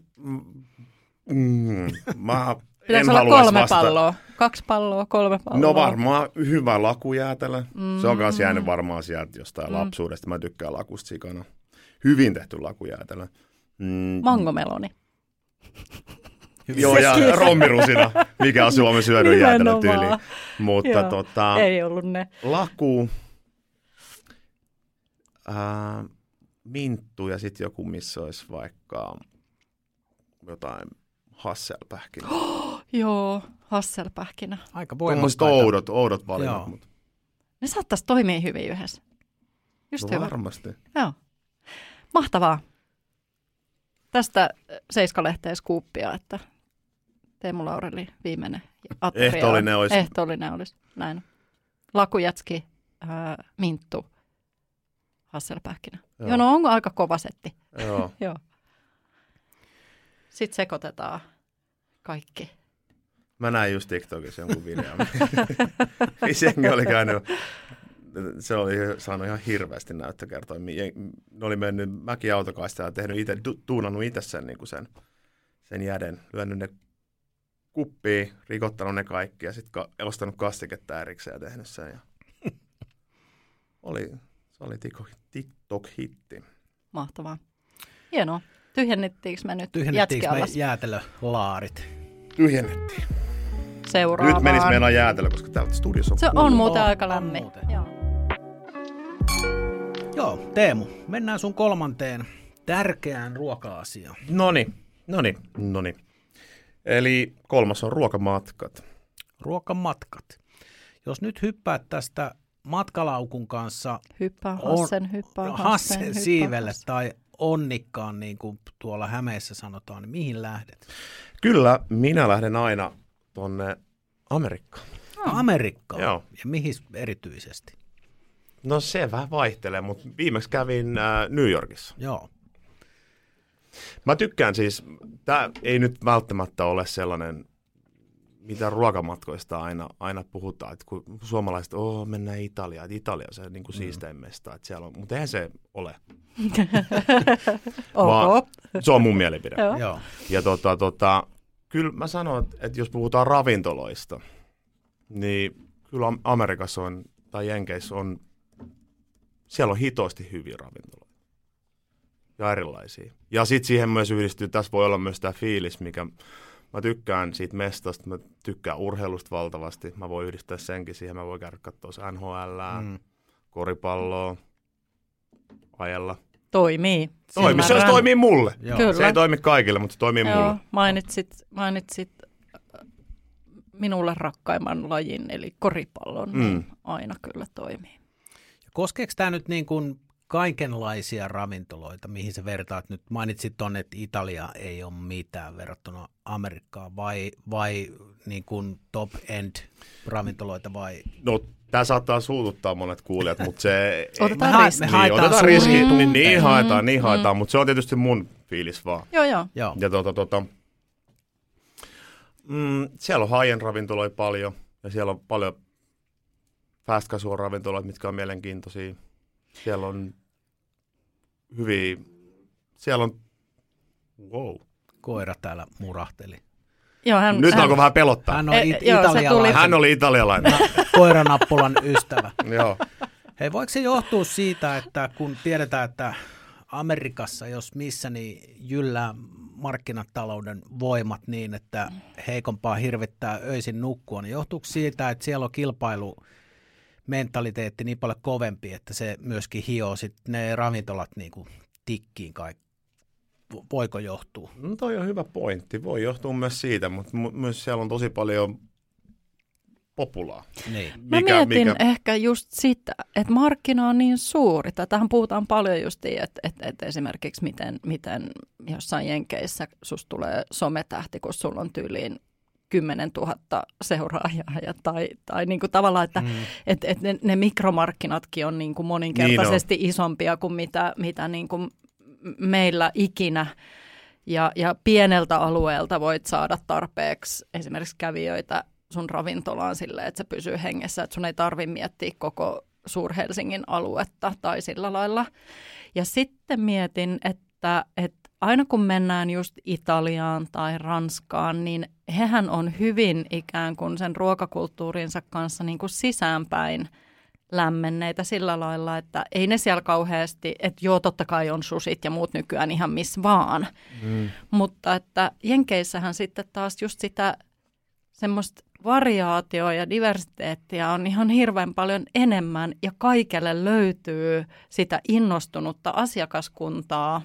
mm, mä Pitäisi en olla kolme vasta... palloa. Kaksi palloa, kolme palloa. No varmaan hyvä lakujäätelö. Mm. Se on myös jäänyt varmaan sieltä jostain mm. lapsuudesta. Mä tykkään lakusta sikana. Hyvin tehty lakujäätelö. Mm. Mangomeloni. Joo, ja rommirusina, mikä on Suomen syödyn jäätelötyyli. Mutta Joo, tota, ei ollut ne. Laku, ää, minttu ja sitten joku, missä olisi vaikka jotain hasselpähkinä. Oh, joo, hasselpähkinä. Aika voimakkaita. oudot, oudot valinnat. Mutta... Ne saattaisi toimia hyvin yhdessä. Just no, hyvä. Varmasti. Joo. Mahtavaa. Tästä Seiskalehteen skuuppia, että Teemu Laureli viimeinen ateria. Ehtoollinen olisi. Ehtoollinen olisi, näin. Lakujätski, äh, minttu, hasselpähkinä. Joo. Joo, no onko aika kova setti? Joo. Joo. Sitten sekoitetaan kaikki. Mä näin just TikTokissa jonkun videon. Jengi oli käynyt, se oli saanut ihan hirveästi näyttökertoja. Ne oli mennyt mäkiautokaista ja tehnyt itse, tuunannut itse sen, niin kuin sen, sen jäden, lyönyt ne kuppiin, rikottanut ne kaikki ja sitten ka- ostanut kastiketta erikseen ja tehnyt sen. Ja oli, se oli TikTok-hitti. Mahtavaa. Hienoa. Tyhjennettiinkö me nyt Tyhjennettiinkö me jäätelölaarit? Tyhjennettiin. Seuraavaan. Nyt menisi meidän jäätelö, koska täältä studiossa on Se on muuten aika lämmin. Joo. Joo, Teemu, mennään sun kolmanteen tärkeään ruoka-asiaan. Noni, noni, noni. Eli kolmas on ruokamatkat. Ruokamatkat. Jos nyt hyppäät tästä matkalaukun kanssa... Hyppää Hassen, hyppää Hassen, Hassen hyppää siivelle Hassen. tai onnikkaan, niin kuin tuolla Hämeessä sanotaan, niin mihin lähdet? Kyllä, minä lähden aina tuonne Amerikkaan. Oh. Amerikkaan? Joo. Ja mihin erityisesti? No se vähän vaihtelee, mutta viimeksi kävin äh, New Yorkissa. Joo. Mä tykkään siis, tämä ei nyt välttämättä ole sellainen, mitä ruokamatkoista aina, aina puhutaan, että kun suomalaiset, oh, mennään Italiaan, että Italia on se niin kuin mm. siistein mesta, että siellä on, mutta eihän se ole. Vaan, se on mun mielipide. Joo. Ja tota, tota, kyllä mä sanon, että jos puhutaan ravintoloista, niin kyllä Amerikassa on, tai Jenkeissä on, siellä on hitosti hyviä ravintoloita. Ja erilaisia. Ja sitten siihen myös yhdistyy, tässä voi olla myös tämä fiilis, mikä mä tykkään siitä mestasta, mä tykkään urheilusta valtavasti. Mä voin yhdistää senkin siihen, mä voin käydä katsoa NHL, mm. koripalloa, ajella. Toimii. Toimii, se toimii mulle. Kyllä. Se ei toimi kaikille, mutta se toimii Joo. mulle. Mainitsit, mainitsit äh, minulle rakkaimman lajin, eli koripallon, niin mm. niin aina kyllä toimii. Koskeeko tämä nyt niin kuin kaikenlaisia ravintoloita, mihin sä vertaat nyt? Mainitsit tuonne, että Italia ei ole mitään verrattuna Amerikkaan, vai, vai niin kuin top-end ravintoloita vai? No Tämä saattaa suututtaa monet kuulijat, mutta se... otetaan riski. Me niin, otetaan riski, niin, niin haetaan, niin mm. haetaan, mutta se on tietysti mun fiilis vaan. Joo, joo. joo. Ja tota, tota, mm, siellä on high ravintoloita paljon, ja siellä on paljon fast casual ravintoloita, mitkä on mielenkiintoisia. Siellä on hyviä, siellä on, wow. Koira täällä murahteli. Joo, hän, Nyt hän, alkoi vähän pelottaa. Hän, on e, it- joo, italialainen. Hän oli italialainen. Koiranappulan ystävä. joo. Hei, voiko se johtua siitä, että kun tiedetään, että Amerikassa, jos missä, niin jyllää markkinatalouden voimat niin, että heikompaa hirvittää öisin nukkua, niin johtuuko siitä, että siellä on kilpailu mentaliteetti niin paljon kovempi, että se myöskin hioo sit ne ravintolat niin kuin tikkiin kaikki? Voiko johtua? No toi on hyvä pointti. Voi johtua myös siitä, mutta myös siellä on tosi paljon populaa. Niin. Mikä, Mä mietin mikä... ehkä just sitä, että markkina on niin suuri. Tähän puhutaan paljon just, että, että, että esimerkiksi miten, miten jossain Jenkeissä sus tulee sometähti, kun sulla on tyyliin 10 000 seuraajaa ja, tai, tai niin kuin tavallaan, että mm. et, et ne, ne mikromarkkinatkin on niin kuin moninkertaisesti niin on. isompia kuin mitä, mitä niin kuin meillä ikinä. Ja, ja pieneltä alueelta voit saada tarpeeksi esimerkiksi kävijöitä sun ravintolaan silleen, että se pysyy hengessä, että sun ei tarvi miettiä koko Suur-Helsingin aluetta tai sillä lailla. Ja sitten mietin, että, että aina kun mennään just Italiaan tai Ranskaan, niin hehän on hyvin ikään kuin sen ruokakulttuurinsa kanssa niin kuin sisäänpäin lämmenneitä sillä lailla, että ei ne siellä kauheasti, että joo totta kai on susit ja muut nykyään ihan missä vaan, mm. mutta että Jenkeissähän sitten taas just sitä semmoista variaatioa ja diversiteettiä on ihan hirveän paljon enemmän ja kaikelle löytyy sitä innostunutta asiakaskuntaa.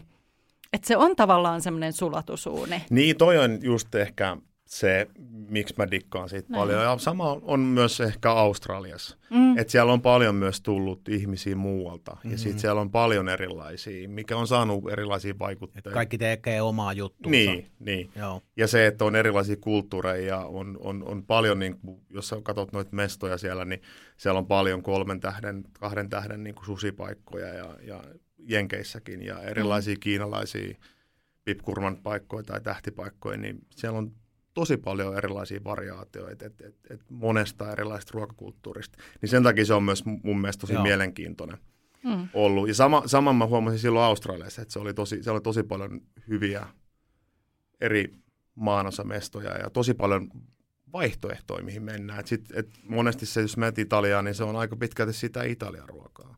Että se on tavallaan semmoinen sulatusuuni. Niin, toi on just ehkä se, miksi mä dikkaan siitä Näin. paljon. Ja sama on myös ehkä Australiassa. Mm. Että siellä on paljon myös tullut ihmisiä muualta. Mm-hmm. Ja sitten siellä on paljon erilaisia, mikä on saanut erilaisia vaikutteita. Et kaikki tekee omaa juttuunsa. Niin, niin. Joo. Ja se, että on erilaisia kulttuureja ja on, on, on paljon, niin kuin, jos sä katsot noita mestoja siellä, niin siellä on paljon kolmen tähden, kahden tähden niin kuin susipaikkoja ja, ja Jenkeissäkin ja erilaisia mm. kiinalaisia pipkurman paikkoja tai tähtipaikkoja, niin siellä on tosi paljon erilaisia variaatioita, et, et, et monesta erilaisesta ruokakulttuurista. Niin sen takia se on myös mun mielestä tosi Joo. mielenkiintoinen mm. ollut. Ja sama, saman mä huomasin silloin Australiassa, että se oli tosi, siellä oli tosi paljon hyviä eri maanosamestoja ja tosi paljon vaihtoehtoja, mihin mennään. Et sit, et monesti se, jos menet Italiaan, niin se on aika pitkälti sitä Italian ruokaa.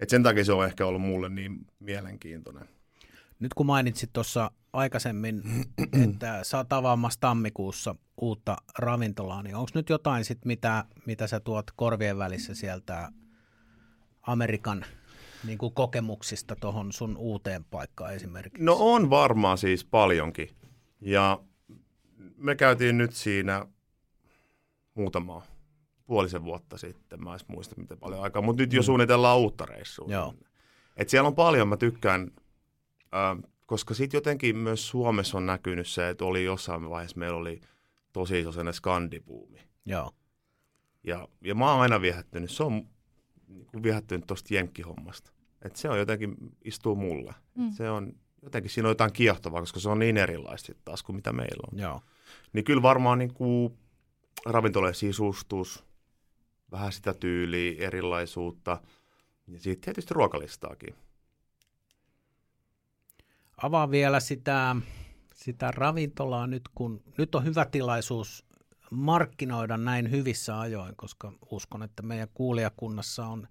Et sen takia se on ehkä ollut mulle niin mielenkiintoinen. Nyt kun mainitsit tuossa aikaisemmin, että oot avaamassa tammikuussa uutta ravintolaa, niin onko nyt jotain sit, mitä, mitä sä tuot korvien välissä sieltä Amerikan niin kuin kokemuksista tuohon sun uuteen paikkaan esimerkiksi? No on varmaan siis paljonkin. Ja me käytiin nyt siinä muutama puolisen vuotta sitten, mä en muista miten paljon aikaa, mutta nyt jo mm. suunnitellaan uutta reissua. Joo. Et siellä on paljon, mä tykkään koska sitten jotenkin myös Suomessa on näkynyt se, että oli jossain vaiheessa meillä oli tosi iso sellainen skandibuumi. Joo. Ja, ja mä oon aina viehättynyt, se on niin viehättynyt tuosta jenkkihommasta. Että se on jotenkin, istuu mulle. Mm. Se on jotenkin, siinä on jotain kiehtovaa, koska se on niin erilaista taas kuin mitä meillä on. Joo. Niin kyllä varmaan niin kuin ravintolojen sisustus, vähän sitä tyyliä, erilaisuutta ja sitten tietysti ruokalistaakin avaa vielä sitä, sitä ravintolaa nyt, kun nyt on hyvä tilaisuus markkinoida näin hyvissä ajoin, koska uskon, että meidän kuulijakunnassa on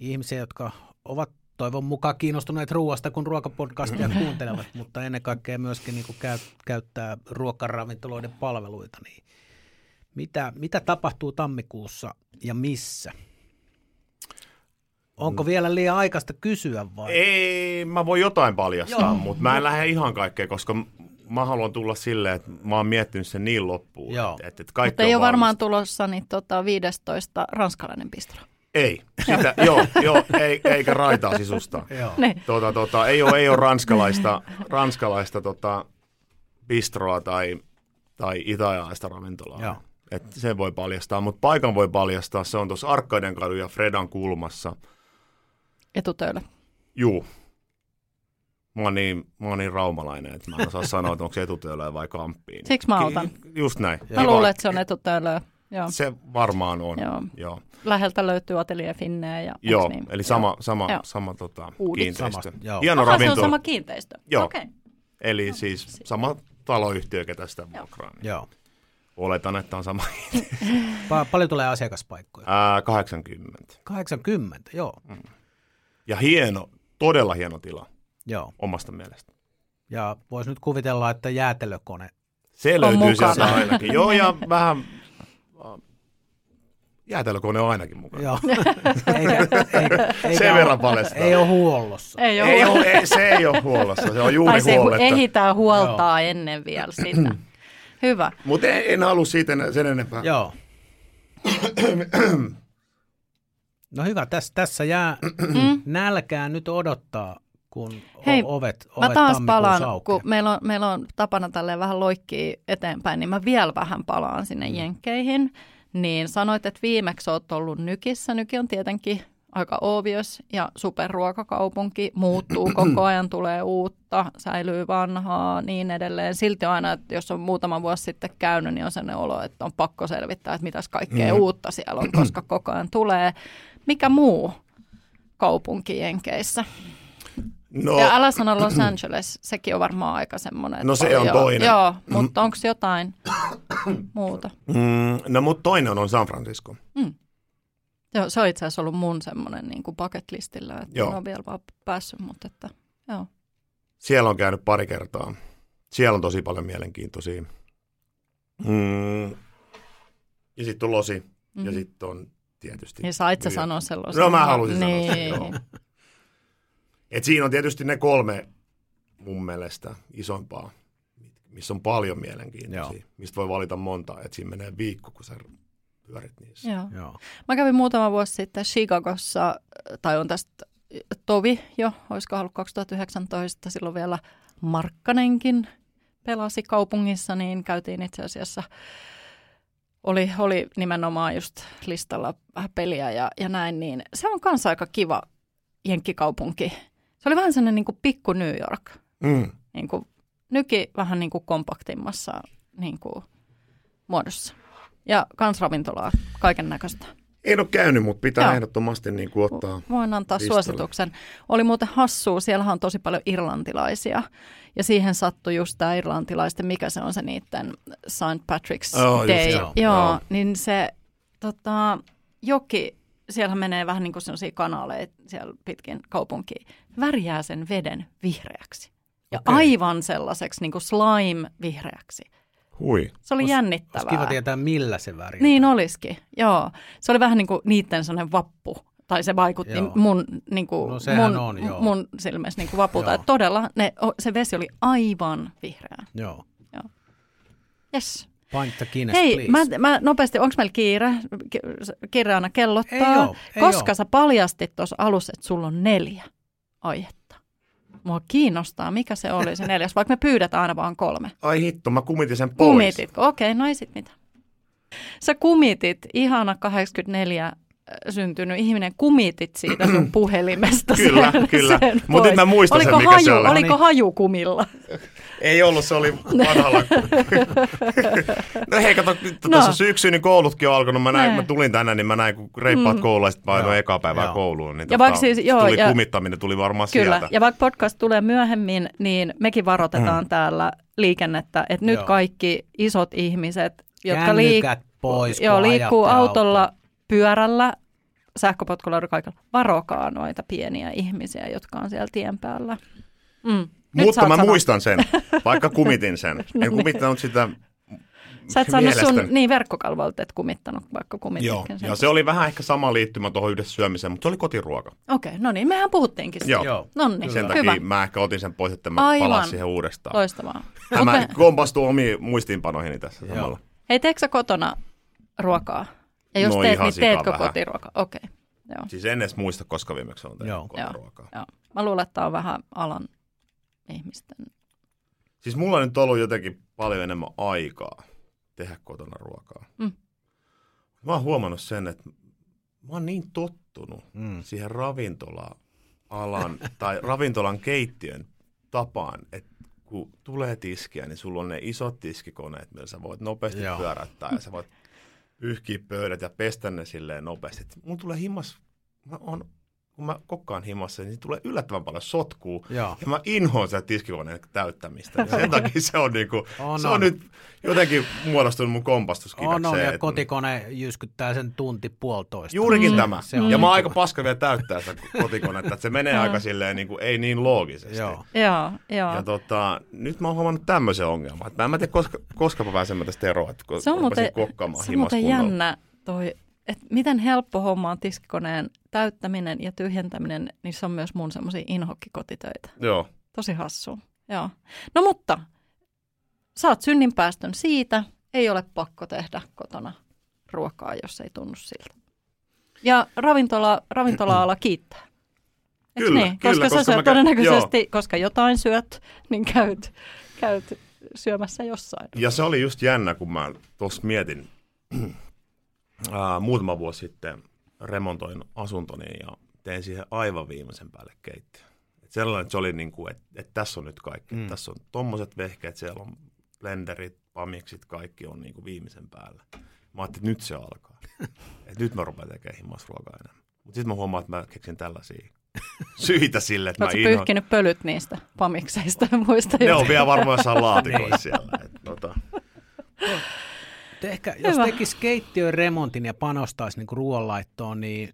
ihmisiä, jotka ovat toivon mukaan kiinnostuneet ruoasta, kun ruokapodcastia kuuntelevat, mutta ennen kaikkea myöskin niin kuin käy, käyttää ruokaravintoloiden palveluita. Niin mitä, mitä tapahtuu tammikuussa ja missä? Onko vielä liian aikaista kysyä vai? Ei, mä voin jotain paljastaa, Joo. mutta mä en lähde ihan kaikkea, koska mä haluan tulla silleen, että mä oon miettinyt sen niin loppuun. Joo. Että, että kaikki mutta ei ole varmaan tulossa niin tota 15 ranskalainen bistro. Ei, sitä, joo, joo, ei, eikä raitaa sisusta. tota, tota, ei, ole, ei ole ranskalaista, ranskalaista tota, bistroa tai, tai italialaista ravintolaa. Joo. Et sen voi paljastaa, mutta paikan voi paljastaa. Se on tuossa Arkkaiden kadun ja Fredan kulmassa – Etutöillä. Juu. Mä oon, niin, mä oon niin raumalainen, että mä en osaa sanoa, että onko se etutöillä vai kamppiin. Siksi mä otan. Just näin. Mä luulen, että se on etutöillä. Joo. Se varmaan on. Joo. Joo. Läheltä löytyy Atelier Finneä. Ja, joo, niin? eli sama, sama, Joo. sama tota, kiinteistö. Sama, joo. Hieno Aha, ravinto... se on sama kiinteistö. Joo. Okay. Eli siis sama taloyhtiö, ketä sitä vuokraa. Niin. Joo. Oletan, että on sama. pa- paljon tulee asiakaspaikkoja? Ää, 80. 80, joo. Mm. Ja hieno, todella hieno tila Joo. omasta mielestä. Ja voisi nyt kuvitella, että jäätelökone Se löytyy sieltä ainakin. Joo, ja vähän jäätelökone on ainakin mukana. Joo. eikä, eikä, eikä Sen verran paljastaa. Ei ole huollossa. Ei ole, ei ole, ei, se ei ole huollossa, se on juuri tai se ehitään huoltaa Joo. ennen vielä sitä. Hyvä. Mutta en, en halua siitä sen enempää. Joo. No hyvä, tässä, tässä jää mm. nälkään nyt odottaa, kun Hei, ovet, ovet mä taas palaan, kun meillä on, meillä on tapana tälleen vähän loikkia eteenpäin, niin mä vielä vähän palaan sinne mm. Jenkkeihin. Niin sanoit, että viimeksi oot ollut Nykissä. Nyki on tietenkin aika obvious ja superruokakaupunki muuttuu koko ajan, tulee uutta, säilyy vanhaa, niin edelleen. Silti aina, että jos on muutama vuosi sitten käynyt, niin on sellainen olo, että on pakko selvittää, että mitäs kaikkea mm. uutta siellä on, koska koko ajan tulee. Mikä muu kaupunki Jenkeissä? No, ja älä sano Los Angeles, sekin on varmaan aika semmoinen. No se on toinen. Joo, mutta onko jotain muuta? Mm, no mutta toinen on San Francisco. Mm. Joo, se on itse asiassa ollut mun semmoinen niin kuin bucket listillä, että joo. en ole vielä vaan päässyt, mutta että joo. Siellä on käynyt pari kertaa. Siellä on tosi paljon mielenkiintoisia. Mm. Ja sitten on Losi. Mm-hmm. Ja sitten on tietysti... Ja sait sä sanoa sellaisen. No mä halusin niin. sanoa sen, joo. Et siinä on tietysti ne kolme mun mielestä isompaa, missä on paljon mielenkiintoisia, Joo. mistä voi valita monta, että siinä menee viikko, kun sä pyörit niissä. Joo. Joo. Mä kävin muutama vuosi sitten Chicagossa, tai on tästä Tovi jo, olisiko ollut 2019, silloin vielä Markkanenkin pelasi kaupungissa, niin käytiin itse asiassa, oli, oli nimenomaan just listalla vähän peliä ja, ja näin, niin se on kanssa aika kiva jenkkikaupunki. Se oli vähän sellainen niin kuin pikku New York. Mm. Niin kuin, nyki vähän niin kuin kompaktimmassa niin kuin, muodossa. Ja kans ravintolaa, kaiken näköistä. En ole käynyt, mutta pitää Joo. ehdottomasti niin kuin ottaa Voin antaa listalle. suosituksen. Oli muuten hassua, siellä on tosi paljon irlantilaisia. Ja siihen sattui just tämä irlantilaisten, mikä se on se niiden St. Patrick's oh, Day. Just, joo, joo, joo, niin se tota, joki, siellä menee vähän niin kuin sellaisia kanaleita siellä pitkin kaupunkiin, värjää sen veden vihreäksi. Ja okay. aivan sellaiseksi niin kuin slime-vihreäksi. Hui. Se oli Olis, jännittävää. Olisi kiva tietää, millä se väri. Niin olisikin, joo. Se oli vähän niin kuin niiden sellainen vappu. Tai se vaikutti joo. mun, niin kuin, no, mun, on, joo. mun silmissä niin kuin vapulta. Että todella ne, se vesi oli aivan vihreä. Joo. joo. Yes. Point the Hei, mä, mä nopeasti, onko meillä kiire? Kiire aina kellottaa. Ei oo, ei Koska oo. sä paljastit tuossa alussa, että sulla on neljä aihetta. Mua kiinnostaa, mikä se oli se neljäs, vaikka me pyydetään aina vaan kolme. Ai hitto, mä kumitin sen pois. Kumititko? Okei, okay, no ei sit mitä. Sä kumitit, ihana 84 äh, syntynyt ihminen, kumitit siitä sun puhelimesta Kyllä, sen, kyllä. Mutta nyt mä muistan oliko sen, mikä haju, se oli. Oliko haju kumilla? Ei ollut, se oli vanhalla. no hei, kato, tuossa no. syksyn niin koulutkin on alkanut. Mä, näin, mä tulin tänne, niin mä näin, kun reippaat mm. koululaiset painoin eka päivää joo. kouluun. Niin ja tota, siis, joo, tuli ja, kumittaminen, tuli varmaan kyllä. sieltä. Ja vaikka podcast tulee myöhemmin, niin mekin varoitetaan mm. täällä liikennettä, että nyt joo. kaikki isot ihmiset, jotka liik- pois, joo, liikkuu autolla, auto. Pyörällä, sähköpotkulla kaikilla, varokaa noita pieniä ihmisiä, jotka on siellä tien päällä. Mm. Mutta mä sanoa. muistan sen, vaikka kumitin sen. En niin. kumittanut sitä Sä et saanut sun niin verkkokalvolta, et kumittanut, vaikka kumittikin Joo, sen. ja se oli vähän ehkä sama liittymä tuohon yhdessä syömiseen, mutta se oli kotiruoka. Okei, okay, no niin, mehän puhuttiinkin siitä. Joo, no niin, sen takia hyvä. mä ehkä otin sen pois, että mä Aivan. palasin siihen uudestaan. Loistavaa. Ja mä kompastuin omiin muistiinpanoihini tässä Joo. samalla. Hei, teetkö sä kotona ruokaa? Ja jos no, teet, niin teetkö vähän. kotiruokaa? Okei. Okay. Joo. Siis en edes muista, koska viimeksi on tehnyt kotiruokaa. Joo. Mä luulen, että tämä on vähän alan ihmisten. Siis mulla on nyt ollut jotenkin paljon enemmän aikaa tehdä kotona ruokaa. Mm. Mä oon huomannut sen, että mä oon niin tottunut mm. siihen ravintola-alan tai ravintolan keittiön tapaan, että kun tulee tiskiä, niin sulla on ne isot tiskikoneet, millä sä voit nopeasti Joo. pyörättää ja sä voit pyyhkiä pöydät ja pestä ne silleen nopeasti. Mun tulee himmas, mä oon kun mä kokkaan himassa, niin tulee yllättävän paljon sotkuu. Joo. Ja mä inhoan sitä tiskikoneen täyttämistä. Ja sen takia se on, niinku, on, se on, on nyt jotenkin muodostunut mun kompastuskiveksi. On, on, ja kotikone jyskyttää sen tunti puolitoista. Juurikin mm. tämä. Se on ja mä oon aika paska vielä täyttää sitä kotikonetta, että se menee aika silleen niin kuin, ei niin loogisesti. Joo. Joo, joo. Ja tota, nyt mä oon huomannut tämmöisen ongelman. Että mä en tiedä, koska, koska mä pääsen tästä eroon, että se on muuten, se on muuten jännä toi että miten helppo homma on tiskikoneen täyttäminen ja tyhjentäminen, niin se on myös mun semmoisia inhokkikotitöitä. Joo. Tosi hassu. Joo. No mutta, saat synninpäästön siitä, ei ole pakko tehdä kotona ruokaa, jos ei tunnu siltä. Ja ravintola, ravintola-ala kiittää. kyllä, niin? kyllä, koska, koska sä syöt todennäköisesti, joo. koska jotain syöt, niin käyt, käyt syömässä jossain. Ja se oli just jännä, kun mä tuossa mietin äh, muutama vuosi sitten remontoin asuntoni ja tein siihen aivan viimeisen päälle keittiö. Et sellainen, että se oli niin kuin, että, että tässä on nyt kaikki. Mm. Tässä on tommoset vehkeet, siellä on blenderit, pamiksit, kaikki on niin kuin viimeisen päällä. Mä ajattelin, että nyt se alkaa. että nyt mä rupean tekemään himmasruokaa enemmän. Mutta sitten mä huomaan, että mä keksin tällaisia syitä sille, että Oletko mä inho... pyyhkinyt pölyt niistä pamikseista muista? Ne on vielä varmaan jossain laatikoissa niin. siellä. Ehkä, jos tekisi keittiön remontin ja panostaisi niin ruoanlaittoon, niin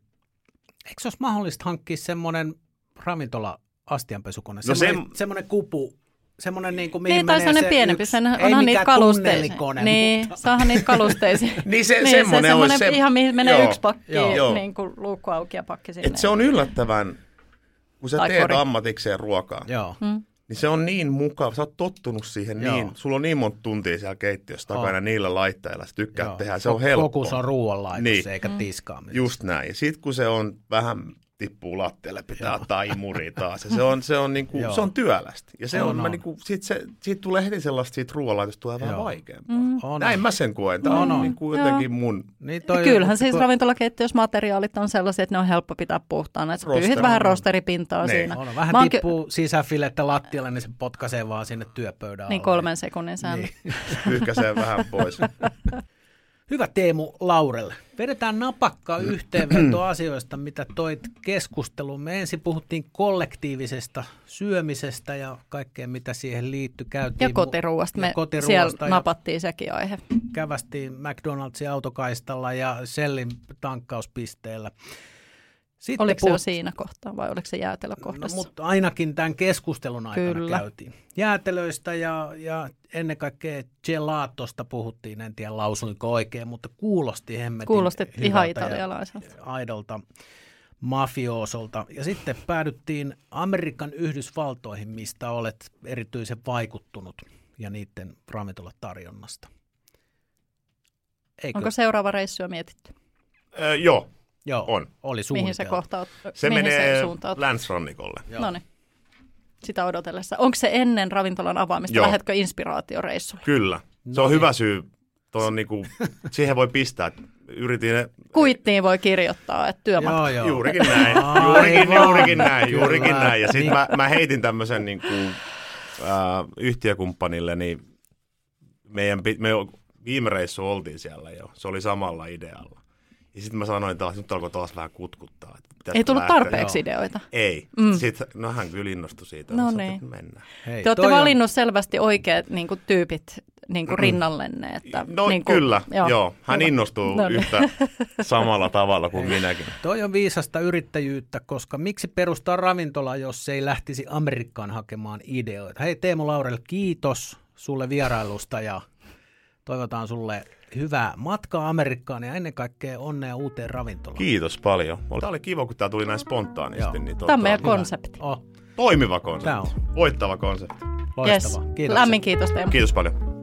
eikö se olisi mahdollista hankkia semmoinen ravintola astianpesukone, no semmoinen, se... semmoinen kupu, semmoinen niin kuin, mihin niin, tai menee se pienempi, yksi, sen, onhan niitä kalusteisia. Niin, mutta... saahan niitä kalusteisia. niin se, niin, semmoinen, se, semmoinen se, ihan mihin menee joo, yksi pakki, joo. niin kuin luukku auki ja pakki sinne. Et se on yllättävän, kun sä tai teet kori. ammatikseen ruokaa, joo. Hmm. Niin se on niin mukava, sä oot tottunut siihen joo. niin, sulla on niin monta tuntia siellä keittiössä takana oh. niillä laitteilla, sä tykkäät tehdä, se on helppoa. Fokus on ruoanlaitos niin. eikä tiskaaminen. Just näin. Ja sit kun se on vähän tippuu lattialle, pitää Joo. ottaa imuri taas. Ja se on, se on, niinku, se on työlästä. Ja se on, on, on. Niinku, sit se, siitä tulee heti sellaista siitä ruoanlaitosta tulee vähän vaikeampaa. Mm. On, Näin on. mä sen koen. Tämä on, on niinku jotenkin mun... Niin toi, Kyllähän siis ravintolakeittiössä materiaalit on sellaisia, että ne on helppo pitää puhtaana. Että pyyhit vähän rosteripintaa niin. siinä. On, vähän tippuu ky- sisäfilettä lattialle, niin se potkaisee vaan sinne työpöydään. Niin kolmen sekunnin säännö. Niin. Pyyhkäisee vähän pois. Hyvä Teemu Laurelle. Vedetään napakka yhteenveto asioista, mitä toit keskusteluun. Me ensin puhuttiin kollektiivisesta syömisestä ja kaikkea, mitä siihen liittyi. Käytiin ja kotiruuasta. Me siellä napattiin sekin aihe. Kävästiin McDonald'sin autokaistalla ja Shellin tankkauspisteellä. Sitten oliko puhut... se jo siinä kohtaa vai oliko se jäätelökohdassa? No, mutta ainakin tämän keskustelun aikana Kyllä. käytiin. Jäätelöistä ja, ja ennen kaikkea gelatosta puhuttiin, en tiedä lausuinko oikein, mutta kuulosti hemmetin Kuulosti ihan italialaiselta. Aidolta mafioosolta. Ja sitten päädyttiin Amerikan Yhdysvaltoihin, mistä olet erityisen vaikuttunut ja niiden ravintolatarjonnasta. Eikö? Onko seuraava reissu jo mietitty? Äh, joo, Joo, on. oli Mihin se kohta Se mihin menee se länsrannikolle. No niin. Sitä odotellessa. Onko se ennen ravintolan avaamista? Joo. Lähetkö inspiraatioreissulle? Kyllä. Se on no hyvä syy. Tuo on niinku, siihen voi pistää. Yritin... Kuittiin voi kirjoittaa, että työmatka. Joo, joo. Juurikin näin. Juurikin, juurikin näin. Juurikin näin. Ja sitten niin. mä, mä heitin tämmöisen niinku, äh, yhtiökumppanille, niin meidän, me viime reissu oltiin siellä jo. Se oli samalla idealla. Ja sitten mä sanoin taas, nyt alkoi taas vähän kutkuttaa. Että Ei tullut lähteä. tarpeeksi ideoita. Ei. Mm. Sitten, no hän kyllä innostui siitä. No niin. Mennä. Hei, Te olette valinnut on... selvästi oikeat niin kuin, tyypit niin kuin rinnallenne. Että, no niin kuin, kyllä, joo. joo. Hän Hyvä. innostuu no niin. yhtä samalla tavalla kuin minäkin. Toi on viisasta yrittäjyyttä, koska miksi perustaa ravintola, jos se ei lähtisi Amerikkaan hakemaan ideoita. Hei Teemu Laurel, kiitos sulle vierailusta ja toivotaan sulle hyvää matkaa Amerikkaan ja ennen kaikkea onnea uuteen ravintolaan. Kiitos paljon. Tämä oli kiva, kun tämä tuli näin spontaanisti. Niin tuota, tämä on meidän konsepti. Oh. Toimiva konsepti. Tämä on. Voittava konsepti. Loistavaa. Yes. Kiitos. Lämmin kiitos Teemu. Kiitos paljon.